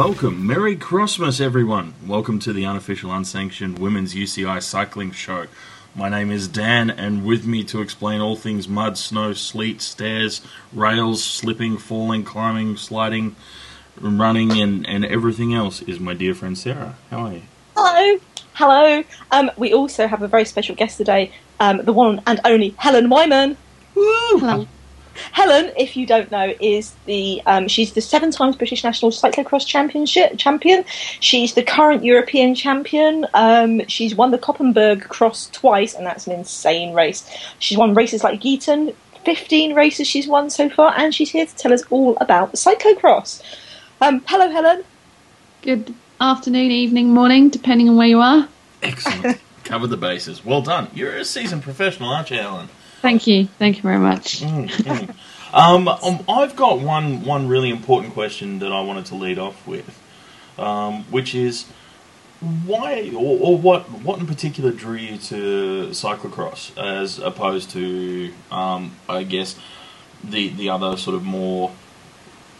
Hello and welcome. Merry Christmas, everyone. Welcome to the unofficial, unsanctioned Women's UCI Cycling Show. My name is Dan, and with me to explain all things mud, snow, sleet, stairs, rails, slipping, falling, climbing, sliding, running, and, and everything else is my dear friend Sarah. How are you? Hello. Hello. Um, we also have a very special guest today, um, the one and only Helen Wyman. Woo! Hello. Helen, if you don't know, is the um, she's the seven times British national cyclocross championship champion. She's the current European champion. Um, she's won the Koppenberg Cross twice, and that's an insane race. She's won races like Gieten, fifteen races she's won so far, and she's here to tell us all about the cyclocross. Um, hello, Helen. Good afternoon, evening, morning, depending on where you are. Excellent. Cover the bases. Well done. You're a seasoned professional, aren't you, Helen? Thank you. Thank you very much. Mm, mm. Um, um, I've got one one really important question that I wanted to lead off with, um, which is why or, or what what in particular drew you to cyclocross as opposed to um, I guess the the other sort of more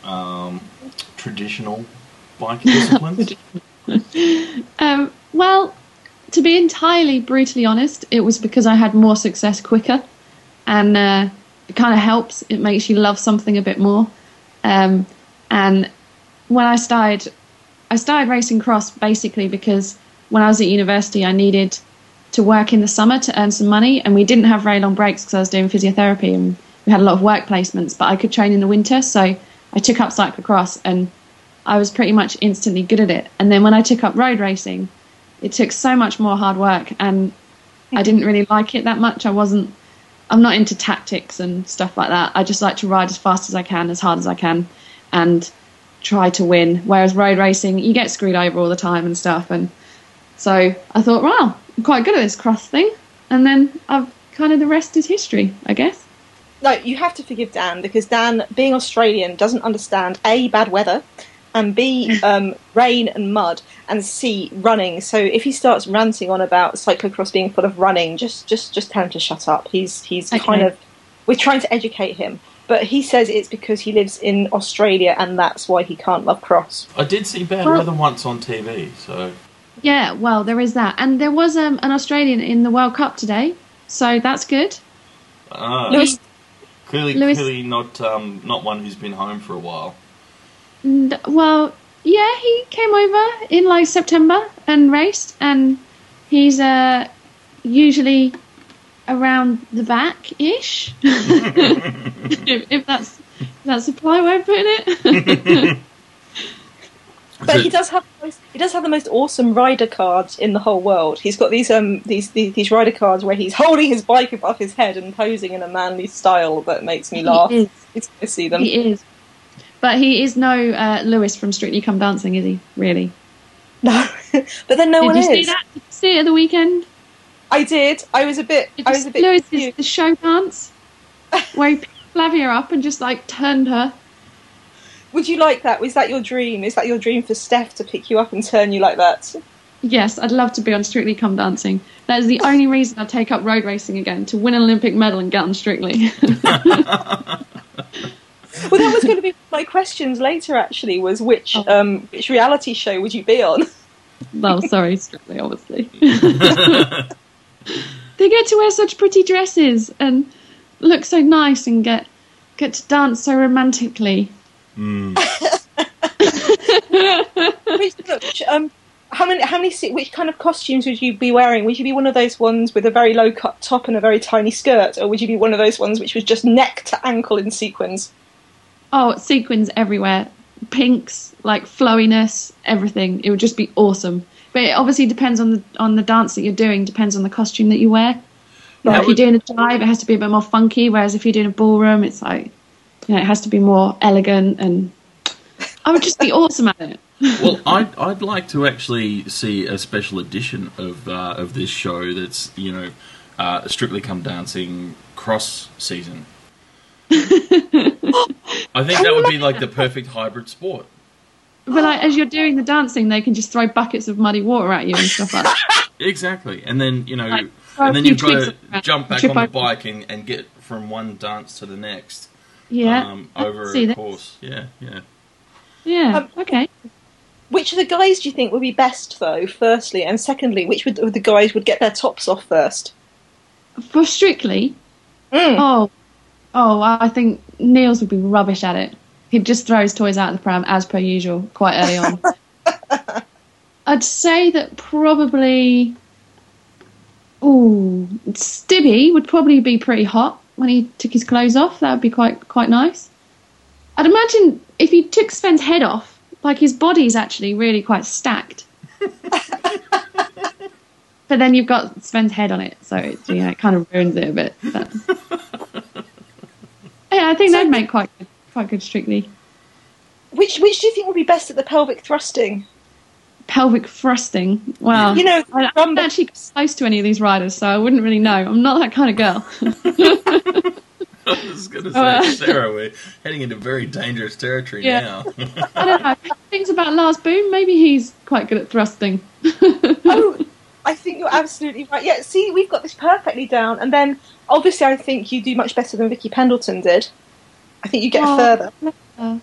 um, traditional bike disciplines. Um, well, to be entirely brutally honest, it was because I had more success quicker, and uh, it kind of helps. It makes you love something a bit more. Um, and when I started, I started racing cross basically because when I was at university, I needed to work in the summer to earn some money, and we didn't have very long breaks because I was doing physiotherapy and we had a lot of work placements. But I could train in the winter, so I took up cyclocross and I was pretty much instantly good at it. And then when I took up road racing, it took so much more hard work and I didn't really like it that much. I wasn't I'm not into tactics and stuff like that. I just like to ride as fast as I can, as hard as I can and try to win. Whereas road racing, you get screwed over all the time and stuff and so I thought, wow, I'm quite good at this cross thing. And then I've kind of the rest is history, I guess. No, you have to forgive Dan because Dan, being Australian, doesn't understand a bad weather, and b um, rain and mud, and c running. So if he starts ranting on about cyclocross being full of running, just just just tell him to shut up. He's he's Okay. kind of we're trying to educate him, but he says it's because he lives in Australia and that's why he can't love cross. I did see bad Well- weather once on TV, so Yeah, well, there is that. And there was um, an Australian in the World Cup today. So that's good. ah, Lewis, clearly Lewis- clearly not um, not one who's been home for a while. And, well, yeah, he came over in like September and raced, and he's uh, usually around the back ish. if, if that's if that's a polite way of putting it. but he does have the most, he does have the most awesome rider cards in the whole world. He's got these um these, these these rider cards where he's holding his bike above his head and posing in a manly style that makes me laugh. He is. It's good to see them. He is. But he is no uh, Louis from Strictly Come Dancing, is he? Really? No, but then no Did one you is. see that? Did you see it at the weekend? I did. I was a bit. Did I was a bit. Lewis confused. the show dance where he picked Flavia up and just like turned her. Would you like that? Was that your dream? Is that your dream for Steph to pick you up and turn you like that? Yes, I'd love to be on Strictly Come Dancing. That is the only reason I'd take up road racing again to win an Olympic medal and get on Strictly. Well, that was going to be my questions later. Actually, was which Oh. um which reality show would you be on? well, sorry, Strictly, obviously. they get to wear such pretty dresses and look so nice and get get to dance so romantically. Mm. which, look, um, how many? How many? Which kind of costumes would you be wearing? Would you be one of those ones with a very low cut top and a very tiny skirt, or would you be one of those ones which was just neck to ankle in sequins? Oh, sequins everywhere. Pinks, like flowiness, everything. It would just be awesome. But it obviously depends on the on the dance that you're doing, depends on the costume that you wear. Like if you're doing a jive, it has to be a bit more funky, whereas if you're doing a ballroom, it's like you know, it has to be more elegant and I would just be awesome at it. well, I'd, I'd like to actually see a special edition of uh, of this show that's you know uh, Strictly Come Dancing cross season. I think that would be like the perfect hybrid sport. But like as you're doing the dancing, they can just throw buckets of muddy water at you and stuff like that. Exactly, and then you know, Like, and then you've got to jump back on the over. bike and, and get from one dance to the next Yeah. um, over see a that. course. Yeah, yeah. Yeah. Um, okay. Which of the guys do you think would be best, though? Firstly, and secondly, which would, of the guys would get their tops off first? For Strictly, Mm. oh, oh, I think Niels would be rubbish at it. He'd just throw his toys out of the pram as per usual, quite early on. I'd say that probably. Ooh, Stibby would probably be pretty hot when he took his clothes off. That would be quite quite nice. I'd imagine if he took Sven's head off, like his body's actually really quite stacked. but then you've got Sven's head on it, so it's, you know, it kind of ruins it a bit. But... yeah, I think So- that'd make quite good, quite good strictly. Which which do you think would be best at the pelvic thrusting? Pelvic thrusting. Wow. You know, I, am rumble- actually close to any of these riders, so I wouldn't really know. I'm not that kind of girl. I was going to say, Uh, Sarah, we're heading into very dangerous territory Yeah. now. I don't know. Things about Lars Boom, maybe he's quite good at thrusting. oh, I think you're absolutely right. Yeah, see, we've got this perfectly down, and then obviously, I think you do much better than Vicky Pendleton did. I think you get Oh. further. Uh,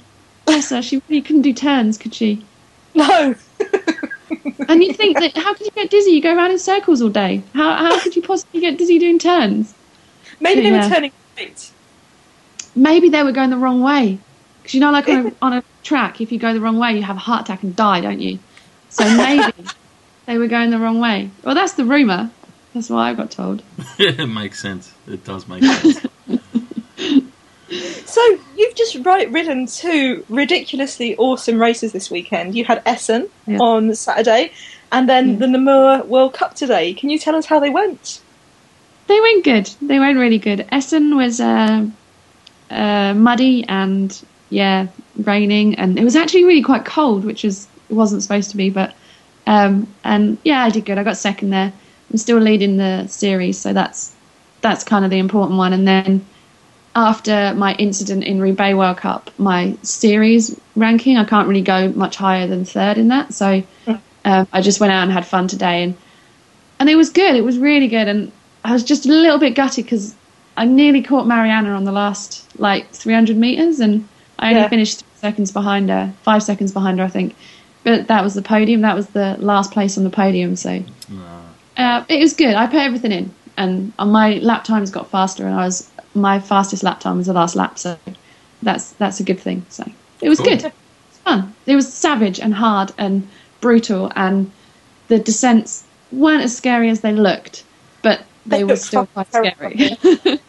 bless her, she really couldn't do turns, could she? No, And you think that how could you get dizzy? You go around in circles all day. How how could you possibly get dizzy doing turns? maybe they were turning right. Maybe they were going the wrong way. Because you know, like on a, on a track, if you go the wrong way, you have a heart attack and die, don't you? So maybe they were going the wrong way. Well, that's the rumor. That's what I got told. it makes sense. It does make sense. So you've just right ridden two ridiculously awesome races this weekend. You had Essen Yeah. on Saturday, and then Yeah. the Namur World Cup today. Can you tell us how they went? They went good. They went really good. Essen was uh, uh, muddy and yeah, raining, and it was actually really quite cold, which is wasn't supposed to be. But um, and yeah, I did good. I got second there. I'm still leading the series, so that's that's kind of the important one. And then after my incident in Roubaix World Cup, my series ranking, I can't really go much higher than third in that. So um, I just went out and had fun today, and and it was good. It was really good, and I was just a little bit gutted because I nearly caught Marianne on the last like 300 meters, and I only Yeah. finished seconds behind her, five seconds behind her, I think. But that was the podium. That was the last place on the podium. So uh, it was good. I put everything in, and my lap times got faster, and I was my fastest lap time was the last lap. So that's that's a good thing. So it was Cool. good. It was fun. It was savage and hard and brutal, and the descents weren't as scary as they looked, but they, They were still quite fucking scary.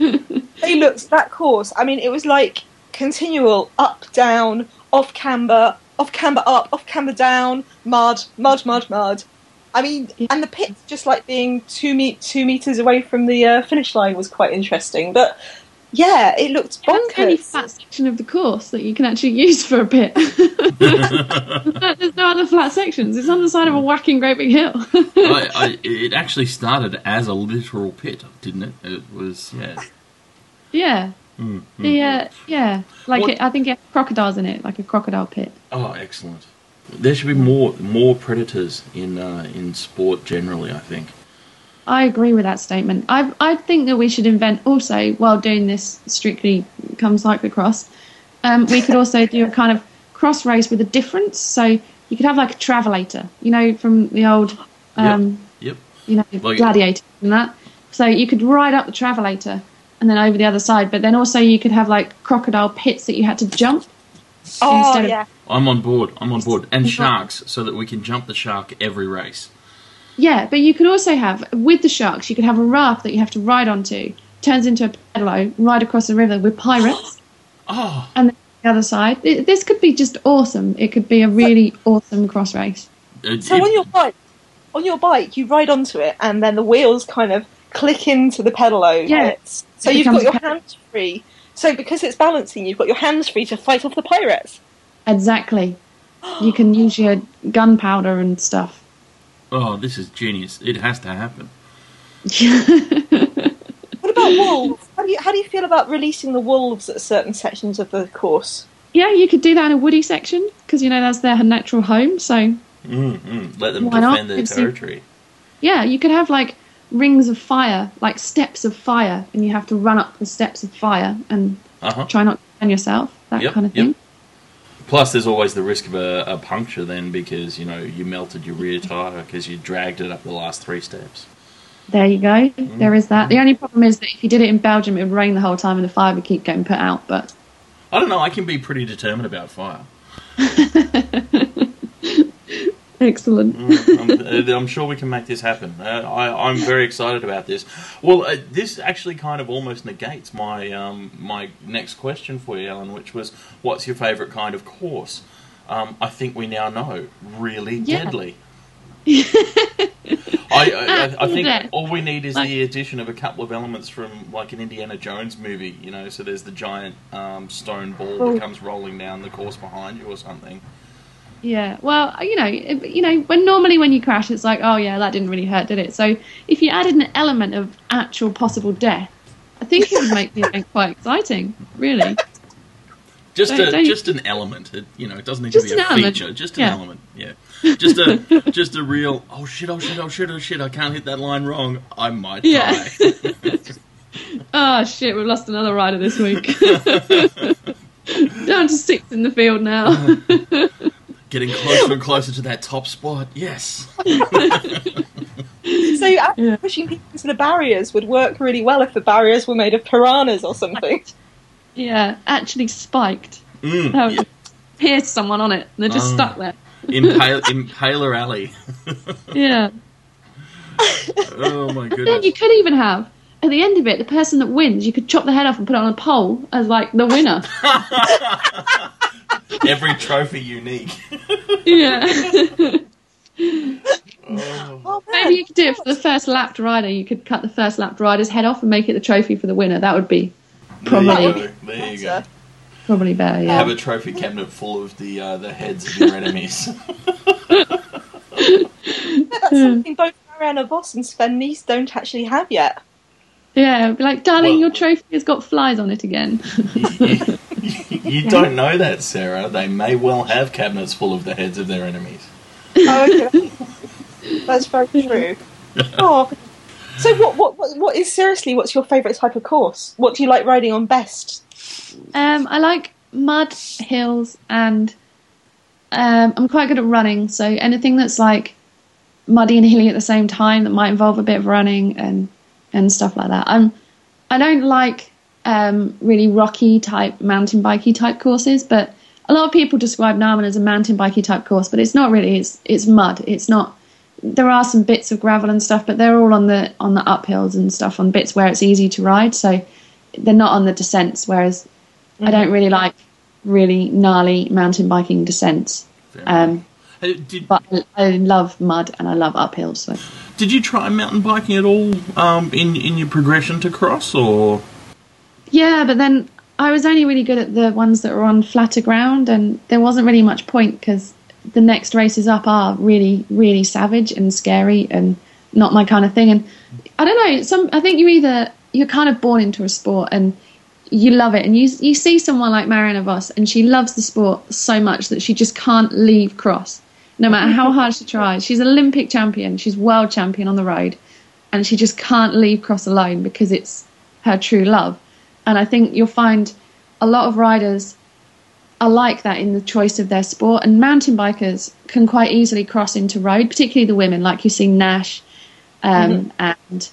They looked that course. I mean, it was like continual up, down, off camber, off camber up, off camber down, mud, mud, mud, mud. I mean, and the pits just like being two meet two meters away from the uh, finish line was quite interesting. But yeah, it looked That's the only bonkers. flat section of the course that you can actually use for a pit. There's no other flat sections. It's on the side of a whacking great big hill. I, I, it actually started as a literal pit, didn't it? It was, yeah. yeah. Mm, mm. The uh, yeah, like it, I think it has crocodiles in it, like a crocodile pit. Oh, excellent. There should be more more predators in uh, in sport generally. I think. I agree with that statement. I I think that we should invent also while doing this strictly come cyclocross, um, we could also do a kind of cross race with a difference. So you could have like a travelator, you know, from the old, um, Yep. you know, Like- gladiator and that. So you could ride up the travelator and then over the other side, but then also you could have like crocodile pits that you had to jump. Oh instead of- yeah, I'm on board. I'm on board. And sharks, so that we can jump the shark every race. Yeah, but you could also have with the sharks. You could have a raft that you have to ride onto, turns into a pedalo, ride across the river with pirates, Oh, and then the other side. It, this could be just awesome. It could be a really awesome cross race. it- So it- on your bike, on your bike, you ride onto it, and then the wheels kind of click into the pedalo. Yeah. bits. So It you've got your hands free. So because it's balancing, you've got your hands free to fight off the pirates. Exactly. You can use your gunpowder and stuff. oh, this is genius. It has to happen. What about wolves? How do you how do you feel about releasing the wolves at certain sections of the course? yeah, you could do that in a woody section because you know that's their natural home. So Mm, mm. Let them Why not? defend their It's- territory. yeah, you could have like rings of fire, like steps of fire, and you have to run up the steps of fire and Uh huh. try not to burn yourself. That Yep, kind of yep. thing. Plus, there's always the risk of a, a puncture then because you know you melted your rear tire because you dragged it up the last three steps. There you go. There is that. The only problem is that if you did it in Belgium, it would rain the whole time and the fire would keep getting put out. But I don't know. I can be pretty determined about fire. excellent. Mm, I'm, uh, I'm sure we can make this happen. Uh, I, I'm very excited about this. Well, uh, this actually kind of almost negates my um, my next question for you, Ellen, which was, "What's your favourite kind of course?" Um, I think we now know. Really Yeah. deadly. I, I, I think all we need is Like- the addition of a couple of elements from like an Indiana Jones movie, you know. So there's the giant um, stone ball Oh. that comes rolling down the course behind you, or something. Yeah, well, uh, you know, you know, when normally when you crash, it's like, oh yeah, that didn't really hurt, did it? So if you added an element of actual possible death, I think it would make the event quite exciting. Really, Just Don't- a don't just an element. It, you know, it doesn't need to be a element. feature. Just an Yeah. element. Yeah. Just a just a real. Oh shit! Oh shit! Oh shit! Oh shit! I can't hit that line wrong. I might Yeah. die. oh shit, we've lost another rider this week. Down to six in the field now. Getting closer and closer to that top spot. Yes. So Yeah. pushing people into the barriers would work really well if the barriers were made of piranhas or something. yeah, actually spiked. Mm, That yeah. pierce someone on it, and they're just Oh. stuck there. Impale, Impaler Alley. Yeah. oh my goodness. Then you could even have at the end of it, the person that wins, you could chop the head off and put it on a pole as like the winner. Every trophy unique. yeah. Oh. Oh. Maybe you could do it for the first lapped rider. You could cut the first lapped rider's head off and make it the trophy for the winner. That would be There you Probably. go. There you go. Better. probably better. Yeah. Have a trophy cabinet full of the uh, the heads of your enemies. That's something both Marianne Vos and Sven Nys don't actually have yet. Yeah. Be like, darling, Well- your trophy has got flies on it again. you, you don't know that, Sarah. They may well have cabinets full of the heads of their enemies. Oh, okay. That's very true. Oh. So what, what what what is seriously what's your favourite type of course? What do you like riding on best? Um, I like mud, hills, and um, I'm quite good at running. So anything that's like muddy and hilly at the same time that might involve a bit of running and and stuff like that. I'm I don't like um, really rocky type mountain bikey type courses, but a lot of people describe Namur as a mountain bikey type course, but it's not really. It's it's mud. It's not. There are some bits of gravel and stuff, but they're all on the on the uphills and stuff on bits where it's easy to ride. So they're not on the descents. Whereas I don't really like really gnarly mountain biking descents. Um. Did, but I, I love mud and I love uphills. So did you try mountain biking at all um, in in your progression to cross, or yeah, but then I was only really good at the ones that were on flatter ground, and there wasn't really much point because the next races up are really really savage and scary and not my kind of thing. And I don't know. Some I think you either you're kind of born into a sport and you love it, and you you see someone like Marianne Vos, and she loves the sport so much that she just can't leave cross, no matter how hard she tries. She's Olympic champion, she's world champion on the road, and she just can't leave cross alone because it's her true love. And I think you'll find a lot of riders are like that in the choice of their sport, and mountain bikers can quite easily cross into road, particularly the women, like you see Nash um, and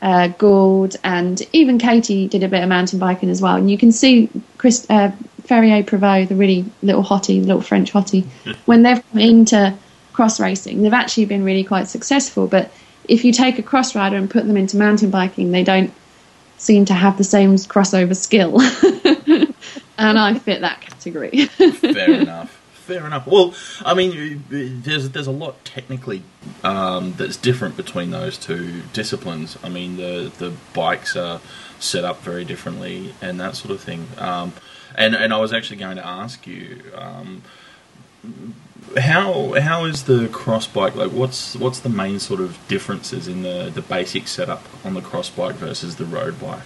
uh, Gould, and even Katie did a bit of mountain biking as well. And you can see Chris uh, Ferrand-Prevot, the really little hottie, the little French hottie, when they've come into cross racing, they've actually been really quite successful. But if you take a cross rider and put them into mountain biking, they don't seem to have the same crossover skill. and I fit that category. fair enough? Fair enough. Well, I mean, there's there's a lot technically um, that's different between those two disciplines. I mean, the the bikes are set up very differently and that sort of thing. Um, and and I was actually going to ask you. Um, how how is the cross bike like? What's what's the main sort of differences in the, the basic setup on the cross bike versus the road bike?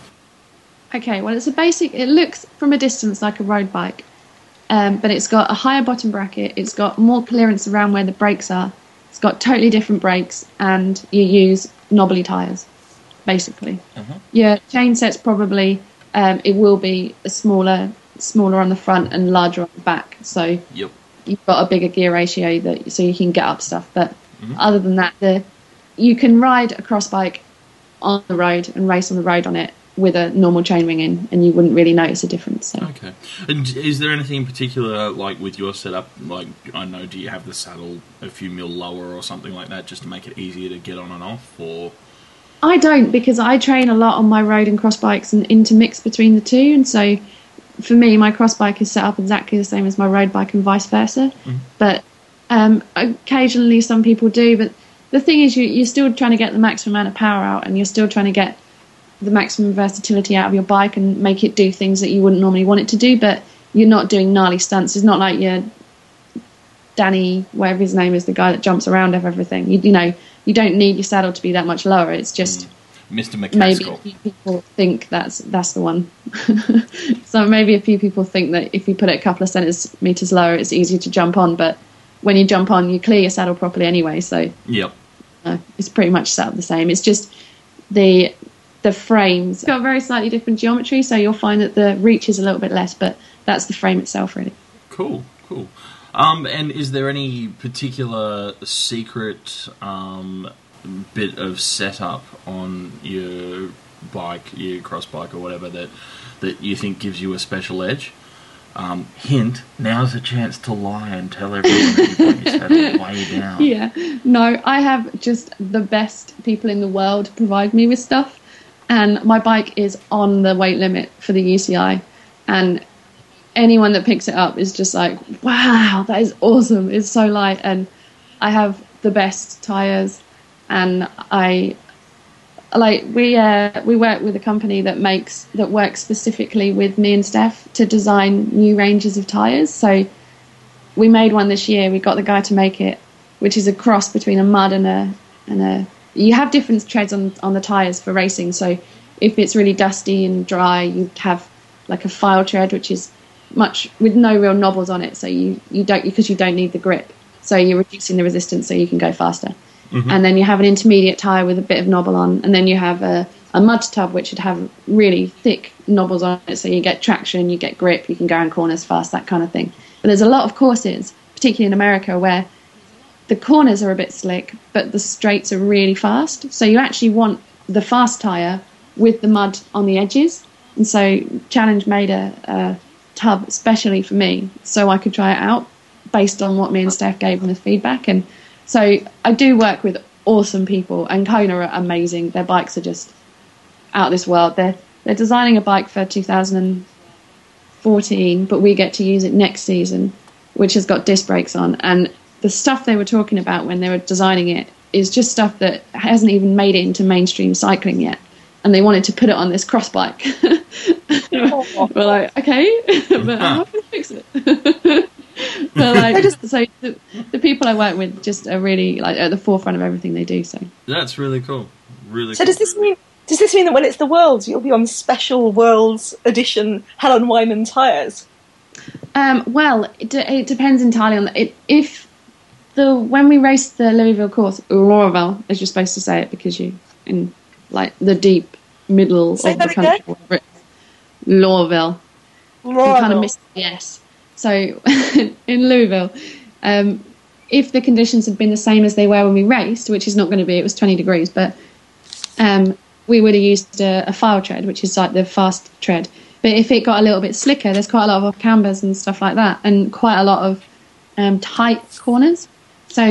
Okay, well, it's a basic. It looks from a distance like a road bike, um, but it's got a higher bottom bracket. It's got more clearance around where the brakes are. It's got totally different brakes, and you use knobbly tires, basically. Uh-huh. Your chain set's probably um, it will be a smaller smaller on the front and larger on the back. So Yep. you've got a bigger gear ratio that so you can get up stuff. But mm-hmm. other than that, the you can ride a cross bike on the road and race on the road on it with a normal chain ring in, and you wouldn't really notice a difference. So. Okay. And is there anything in particular, like with your setup? Like, I know, do you have the saddle a few mil lower or something like that, just to make it easier to get on and off? Or I don't because I train a lot on my road and cross bikes and intermix between the two, and so for me, my cross bike is set up exactly the same as my road bike and vice versa. But um, occasionally, some people do. But the thing is, you, you're still trying to get the maximum amount of power out, and you're still trying to get the maximum versatility out of your bike and make it do things that you wouldn't normally want it to do. But you're not doing gnarly stunts. It's not like you're Danny, whatever his name is, the guy that jumps around of everything. You, you know, you don't need your saddle to be that much lower. It's just Mr. maybe a MacAskill? few people think that's that's the one. so maybe a few people think that if you put it a couple of centimeters lower, it's easier to jump on. But when you jump on, you clear your saddle properly anyway. So Yep. uh, it's pretty much set up the same. It's just the the frames got very slightly different geometry, so you'll find that the reach is a little bit less, but that's the frame itself, really. Cool, cool. Um, and is there any particular secret um, bit of setup on your bike, your cross bike or whatever that that you think gives you a special edge? Um, hint: Now's a chance to lie and tell everyone that you put your saddle way down. Yeah, no, I have just the best people in the world provide me with stuff, and my bike is on the weight limit for the UCI, and anyone that picks it up is just like, wow, that is awesome! It's so light, and I have the best tires, and I like we uh, we work with a company that makes that works specifically with me and Steph to design new ranges of tires. So we made one this year. We got the guy to make it, which is a cross between a mud and a and a. You have different treads on on the tires for racing. So if it's really dusty and dry, you have like a file tread, which is much with no real knobbles on it. So you you don't because you don't need the grip. So you're reducing the resistance so you can go faster. Mm-hmm. And then you have an intermediate tire with a bit of knobble on, and then you have a, a mud tub which would have really thick knobbles on it, so you get traction, you get grip, you can go around corners fast, that kind of thing. But there's a lot of courses, particularly in America, where the corners are a bit slick, but the straights are really fast. So you actually want the fast tire with the mud on the edges. And so Challenge made a, a tub especially for me, so I could try it out based on what me and Steph gave them as feedback. And so I do work with awesome people, and Kona are amazing. Their bikes are just out of this world. They're they're designing a bike for 2014, but we get to use it next season, which has got disc brakes on. And the stuff they were talking about when they were designing it is just stuff that hasn't even made it into mainstream cycling yet. And they wanted to put it on this cross bike. we're like, okay, but how can I fix it? but like, so the, the people I work with just are really like at the forefront of everything they do. So That's really cool. Really. So cool. does this mean does this mean that when it's the Worlds, you'll be on special Worlds edition Helen Wyman tyres? Um, well, it, de- it depends entirely on the, it. If the when we raced the Louisville course, Louisville, as you're supposed to say it because you in like the deep middle Say of the country, again? whatever. Louisville. You kind of Louisville. missed the S. So in Louisville, um, if the conditions had been the same as they were when we raced, which is not going to be, it was 20 degrees, but um, we would have used a, a file tread, which is like the fast tread. But if it got a little bit slicker, there's quite a lot of off cambers and stuff like that, and quite a lot of um, tight corners. So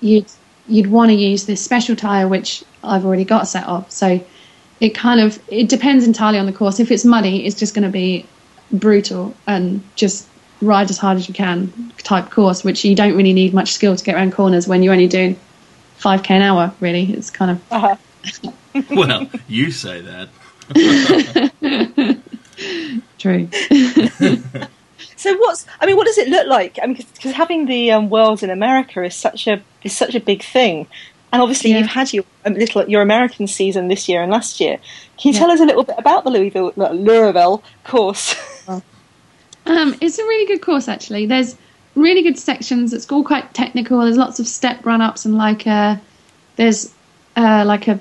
you'd you'd want to use this special tire, which I've already got set up. So it kind of it depends entirely on the course. If it's muddy, it's just going to be brutal and just ride as hard as you can type course, which you don't really need much skill to get around corners when you're only doing 5k an hour. Really, it's kind of Uh-huh. well, you say that. true. So what's I mean, what does it look like? I mean, because having the um, Worlds in America is such a is such a big thing, and obviously Yeah. you've had your um, little your American season this year and last year. Can you Yeah. tell us a little bit about the Louisville Louisville course? Um, it's a really good course actually. There's really good sections. It's all quite technical. There's lots of step run ups and like uh, there's uh, like a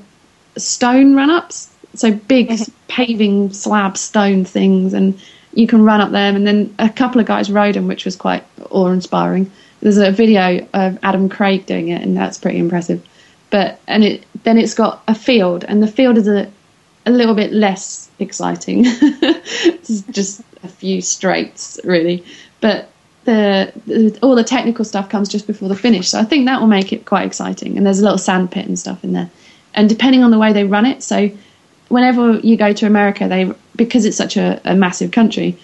stone run ups. So big paving slab stone things and you can run up them. And then a couple of guys rode them, which was quite awe-inspiring. There's a video of Adam Craig doing it, and that's pretty impressive. But and it then it's got a field, and the field is a a little bit less exciting. it's just a few straights, really. But the, the, all the technical stuff comes just before the finish. So I think that will make it quite exciting. And there's a little sand pit and stuff in there. And depending on the way they run it, so whenever you go to America, they because it's such a, a massive country,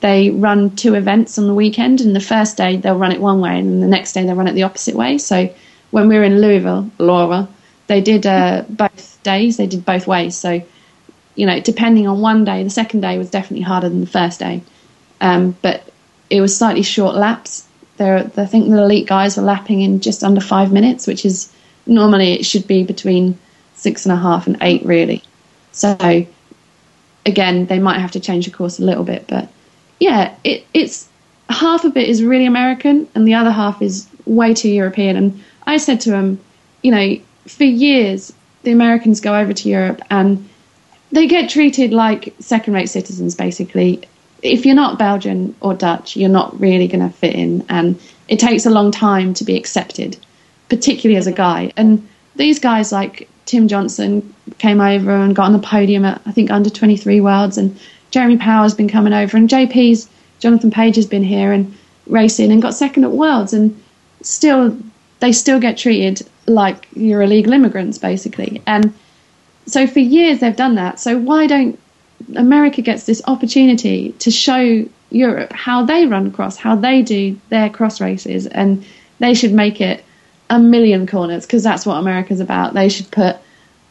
they run two events on the weekend. And the first day they'll run it one way, and the next day they'll run it the opposite way. So when we were in Louisville, Laura, they did uh, both days. They did both ways. So you know, depending on one day, the second day was definitely harder than the first day. Um, but it was slightly short laps. There, I think the elite guys were lapping in just under five minutes, which is normally it should be between six and a half and eight, really. So, again, they might have to change the course a little bit, but yeah, it, it's half of it is really American, and the other half is way too European. And I said to him, you know, for years the Americans go over to Europe and they get treated like second-rate citizens, basically. If you're not Belgian or Dutch, you're not really going to fit in, and it takes a long time to be accepted, particularly as a guy. And these guys like Tim Johnson came over and got on the podium at I think under 23 worlds, and Jeremy Power's been coming over, and JP's Jonathan Page has been here and racing and got second at worlds, and still they still get treated like you're illegal immigrants, basically, and so for years they've done that. So why don't America gets this opportunity to show Europe how they run cross, how they do their cross races, and they should make it a million corners because that's what America's about. They should put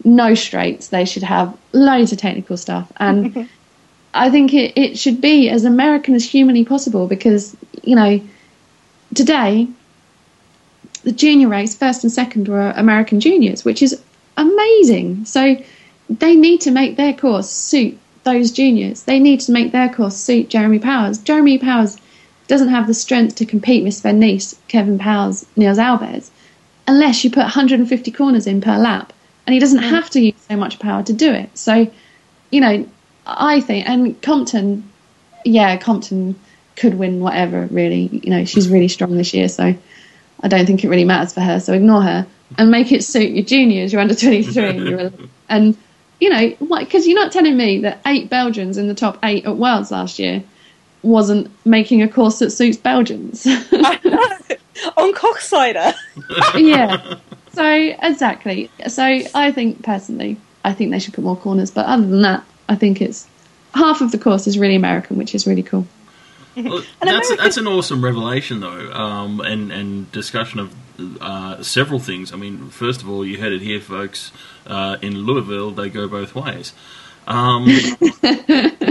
no straights. They should have loads of technical stuff, and I think it, it should be as American as humanly possible because you know today the junior race first and second were American juniors, which is amazing. So they need to make their course suit those juniors. They need to make their course suit Jeremy Powers. Jeremy Powers doesn't have the strength to compete with Sven Nys, Kevin Pauwels, Niels Albert, unless you put 150 corners in per lap. And he doesn't mm. have to use so much power to do it. So, you know, I think, and Compton, yeah, Compton could win whatever, really. You know, she's really strong this year, so I don't think it really matters for her, so ignore her and make it suit your juniors, your under 23, and, your, and you know, because you're not telling me that eight Belgians in the top eight at Worlds last year wasn't making a course that suits Belgians. On Koksijde. yeah. So, exactly. So, I think personally, I think they should put more corners, but other than that, I think it's half of the course is really American, which is really cool. Well, that's American- that's an awesome revelation, though, um, and and discussion of uh, several things. I mean, first of all, you heard it here, folks. Uh, in Louisville, they go both ways. Um,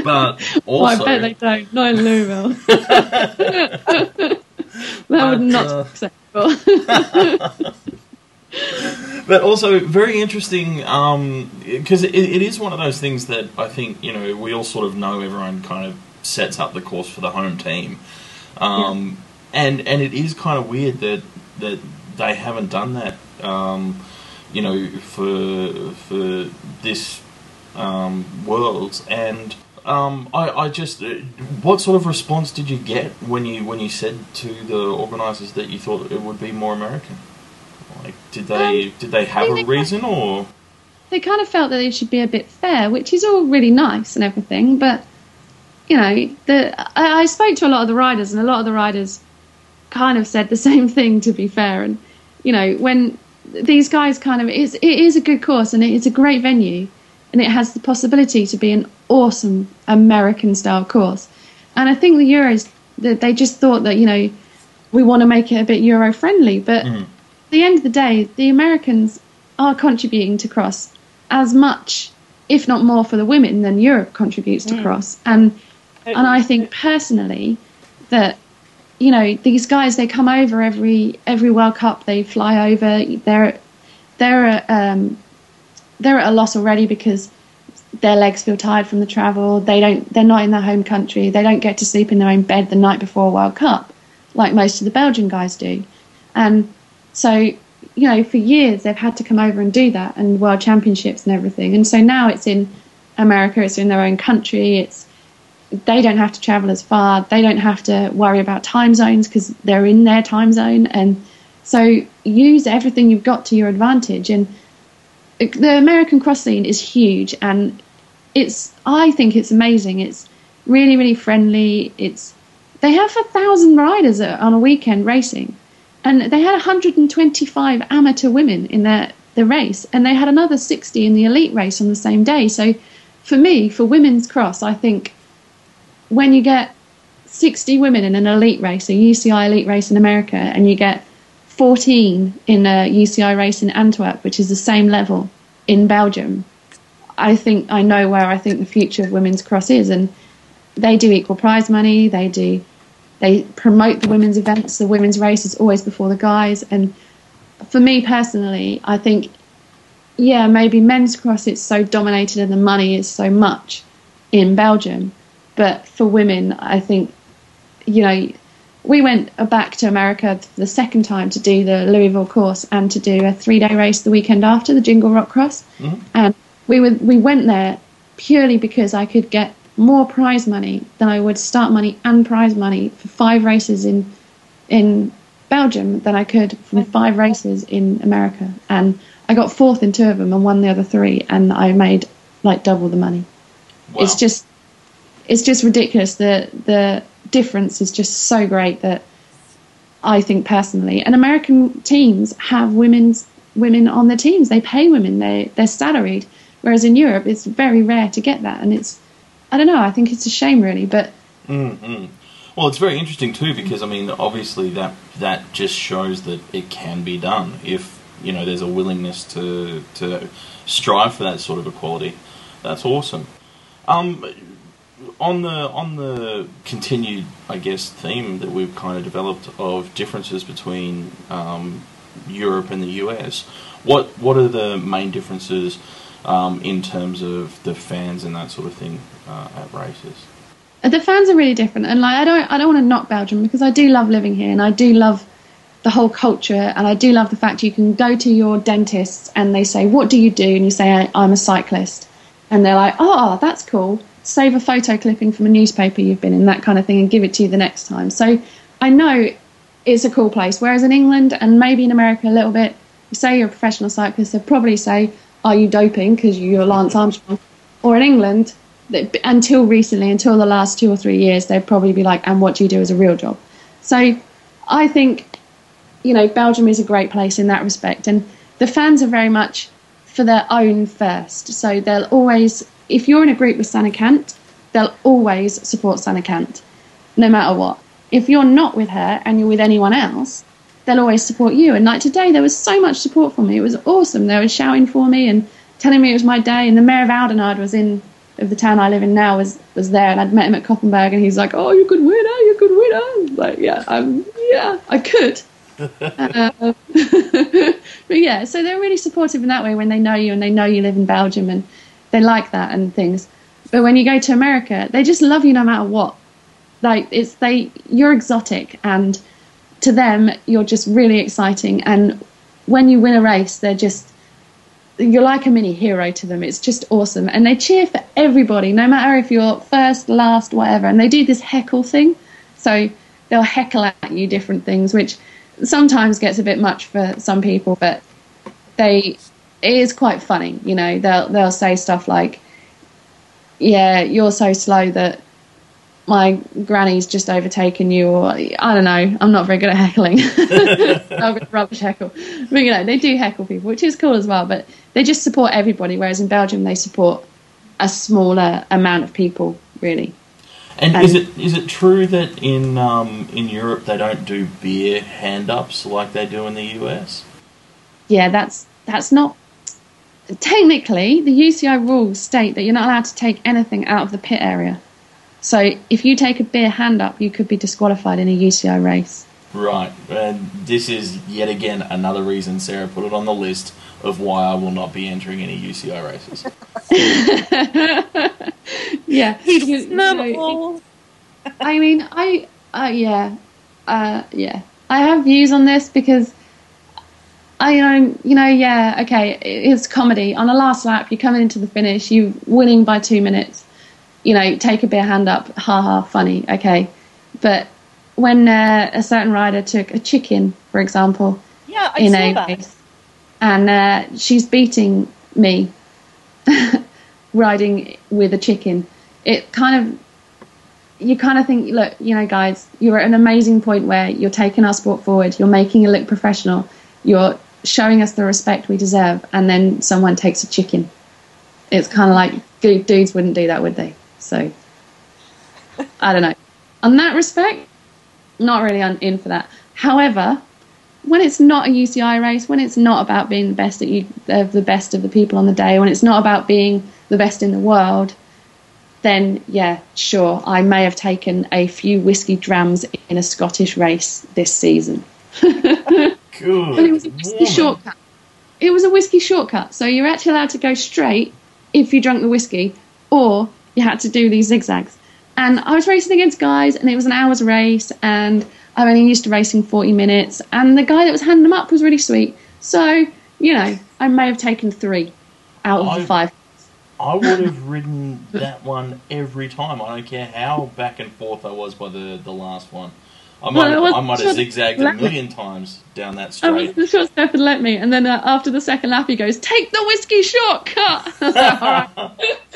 but also, well, I bet they don't. Not in Louisville. that but, would not uh, be acceptable. but also very interesting because um, it, it is one of those things that I think you know we all sort of know. Everyone kind of sets up the course for the home team, um, yeah. and and it is kind of weird that that they haven't done that. Um, you know, for for this um, worlds and. Um, I, I just, uh, what sort of response did you get when you when you said to the organisers that you thought it would be more American? Like, did they um, did they have a reason or? They kind of felt that it should be a bit fair, which is all really nice and everything, but you know, the I, I spoke to a lot of the riders, and a lot of the riders kind of said the same thing. To be fair, and you know, when these guys kind of it's, it is a good course and it is a great venue, and it has the possibility to be an awesome American style course. And I think the Euros they just thought that you know we want to make it a bit Euro friendly, but mm. at the end of the day, the Americans are contributing to cross as much, if not more, for the women than Europe contributes to mm. cross. And and I think personally that you know these guys they come over every every World Cup they fly over. They're they're um, they're at a loss already because their legs feel tired from the travel. They don't they're not in their home country. They don't get to sleep in their own bed the night before a World Cup like most of the Belgian guys do. And so you know for years they've had to come over and do that and World Championships and everything. And so now it's in America it's in their own country it's they don't have to travel as far. They don't have to worry about time zones because they're in their time zone. And so use everything you've got to your advantage. And the American cross scene is huge, and it's I think it's amazing. It's really really friendly. It's they have a thousand riders on a weekend racing, and they had 125 amateur women in their the race, and they had another 60 in the elite race on the same day. So for me, for women's cross, I think when you get 60 women in an elite race, a UCI elite race in America, and you get 14 in a UCI race in Antwerp, which is the same level in Belgium, I think I know where I think the future of women's cross is, and they do equal prize money. They do, they promote the women's events. The women's race is always before the guys, and for me personally, I think, yeah, maybe men's cross it's so dominated and the money is so much in Belgium, but for women, I think, you know, we went back to America the second time to do the Louisville course and to do a three day race the weekend after the Jingle Rock Cross. Mm-hmm. And we were, we went there purely because I could get more prize money than I would start money and prize money for five races in in Belgium than I could from five races in America. And I got fourth in two of them and won the other three, and I made like double the money. Wow. It's just it's just ridiculous. The the difference is just so great that I think personally, and American teams have women's women on their teams. They pay women. They they're salaried, whereas in Europe it's very rare to get that, and it's I don't know. I think it's a shame really, but. Mm-hmm. Well, it's very interesting too because I mean, obviously that that just shows that it can be done if you know there's a willingness to to strive for that sort of equality. That's awesome. Um, on the on the continued, I guess, theme that we've kind of developed of differences between um, Europe and the US, what what are the main differences um, in terms of the fans and that sort of thing uh, at races? The fans are really different, and like I don't I don't want to knock Belgium because I do love living here and I do love the whole culture and I do love the fact you can go to your dentist and they say what do you do? And you say I'm a cyclist. And they're like oh that's cool save a photo clipping from a newspaper you've been in, that kind of thing, and give it to you the next time. So I know it's a cool place. Whereas in England and maybe in America a little bit, say you're a professional cyclist, they'll probably say, Are you doping? because you're Lance Armstrong. Or in England, until recently, until the last two or three years, they'd probably be like, And what do you do as a real job? So I think, you know, Belgium is a great place in that respect. And the fans are very much for their own first. So they'll always if you're in a group with Sanne Cant, they'll always support Sanne Cant, no matter what. If you're not with her and you're with anyone else, they'll always support you. And like today, there was so much support for me. It was awesome. They were shouting for me and telling me it was my day. And the mayor of Oudenaarde was in of the town I live in now was was there, and I'd met him at Koppenberg, and he's like, "Oh, you could win, oh, you could win." Oh. Like, yeah, um, yeah, I could. Uh, but yeah, so they're really supportive in that way when they know you and they know you live in Belgium and they like that and things. But when you go to America, they just love you no matter what. Like it's they you're exotic and to them you're just really exciting and when you win a race they're just you're like a mini hero to them. It's just awesome. And they cheer for everybody, no matter if you're first, last, whatever. And they do this heckle thing. So they'll heckle at you different things, which sometimes gets a bit much for some people, but they it is quite funny. You know, they'll they'll say stuff like, "Yeah, you're so slow that my granny's just overtaken you," or I don't know. I'm not very good at heckling. I'm rubbish heckle, but you know, they do heckle people, which is cool as well. But they just support everybody, whereas in Belgium they support a smaller amount of people, really. And, and is it is it true that in um, in Europe they don't do beer hand ups like they do in the US? Yeah, that's that's not technically, the UCI rules state that you're not allowed to take anything out of the pit area. So if you take a beer hand up, you could be disqualified in a UCI race. Right, and this is yet again another reason Sarah put it on the list of why I will not be entering any UCI races. yeah, you, know, I mean, I, uh, yeah, uh, yeah, I have views on this because I know, you know, yeah, okay, it's comedy. On the last lap, you're coming into the finish, you're winning by two minutes. you know, take a beer hand up, ha ha, funny, okay. But when uh, a certain rider took a chicken, for example, Yeah, I in saw a that. race, and uh, she's beating me riding with a chicken, it kind of you kind of think, look, you know, guys, you're at an amazing point where you're taking our sport forward, you're making it look professional, you're showing us the respect we deserve, and then someone takes a chicken. It's kind of like dudes wouldn't do that, would they? So I don't know. On that respect, not really in for that. However, when it's not a UCI race, when it's not about being the best you, of the best of the people on the day, when it's not about being the best in the world, then yeah, sure, I may have taken a few whiskey drams in a Scottish race this season. Good. But it was a whiskey woman. shortcut. It was a whiskey shortcut, so you're actually allowed to go straight if you drank the whiskey, or you had to do these zigzags. And I was racing against guys, and it was an hour's race, and I'm only used to racing 40 minutes. And the guy that was handing them up was really sweet. So, you know, I may have taken three out of I- the five. I would have ridden that one every time. I don't care how back and forth I was by the, the last one. I might, Well, it was- I might sure, have zigzagged a let me- million times down that I straight. wasn't sure Steph would let me. And then uh, after the second lap, he goes, Take the whiskey shortcut! I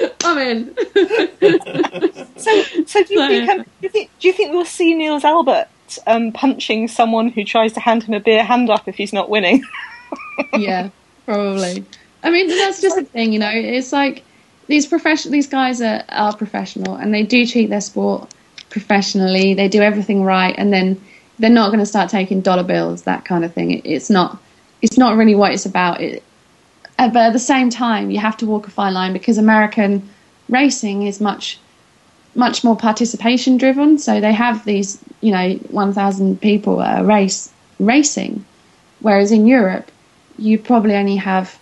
like, I'm in. So, so do you So, think? Um, do you think? Do you think we'll see Niels Albert um, punching someone who tries to hand him a beer hand up if he's not winning? yeah, probably. I mean, that's just the thing, you know. It's like these profession, these guys are, are professional, and they do treat their sport professionally. They do everything right, and then they're not going to start taking dollar bills, that kind of thing. It, it's not. It's not really what it's about. It, but at the same time, you have to walk a fine line because American racing is much much more participation driven. So they have these, you know, 1,000 people a race racing, whereas in Europe, you probably only have,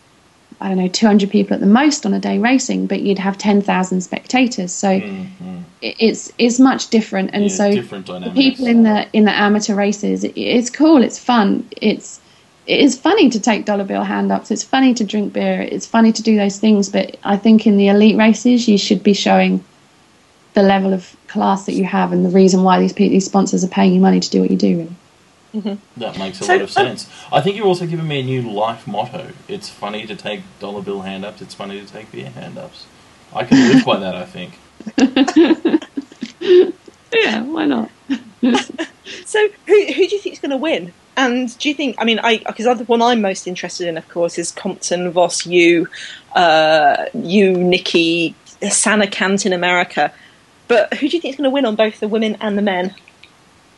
I don't know, 200 people at the most on a day racing, but you'd have 10,000 spectators. So Mhm. it's it's much different, and Yeah, so different the people in the in the amateur races, it, it's cool, it's fun, it's it is funny to take dollar bill hand ups. It's funny to drink beer. It's funny to do those things. But I think in the elite races, you should be showing the level of class that you have and the reason why these these sponsors are paying you money to do what you do. Really. That makes a So, lot of sense. I think you're also giving me a new life motto. It's funny to take dollar bill hand ups. It's funny to take beer hand ups. I can live by that. I think. Yeah, why not? So, who who do you think is going to win? And do you think? I mean, I because the one I'm most interested in, of course, is Compton, Vos, you, uh, you, Nikki, Sanne Cant in America. But who do you think is going to win on both the women and the men?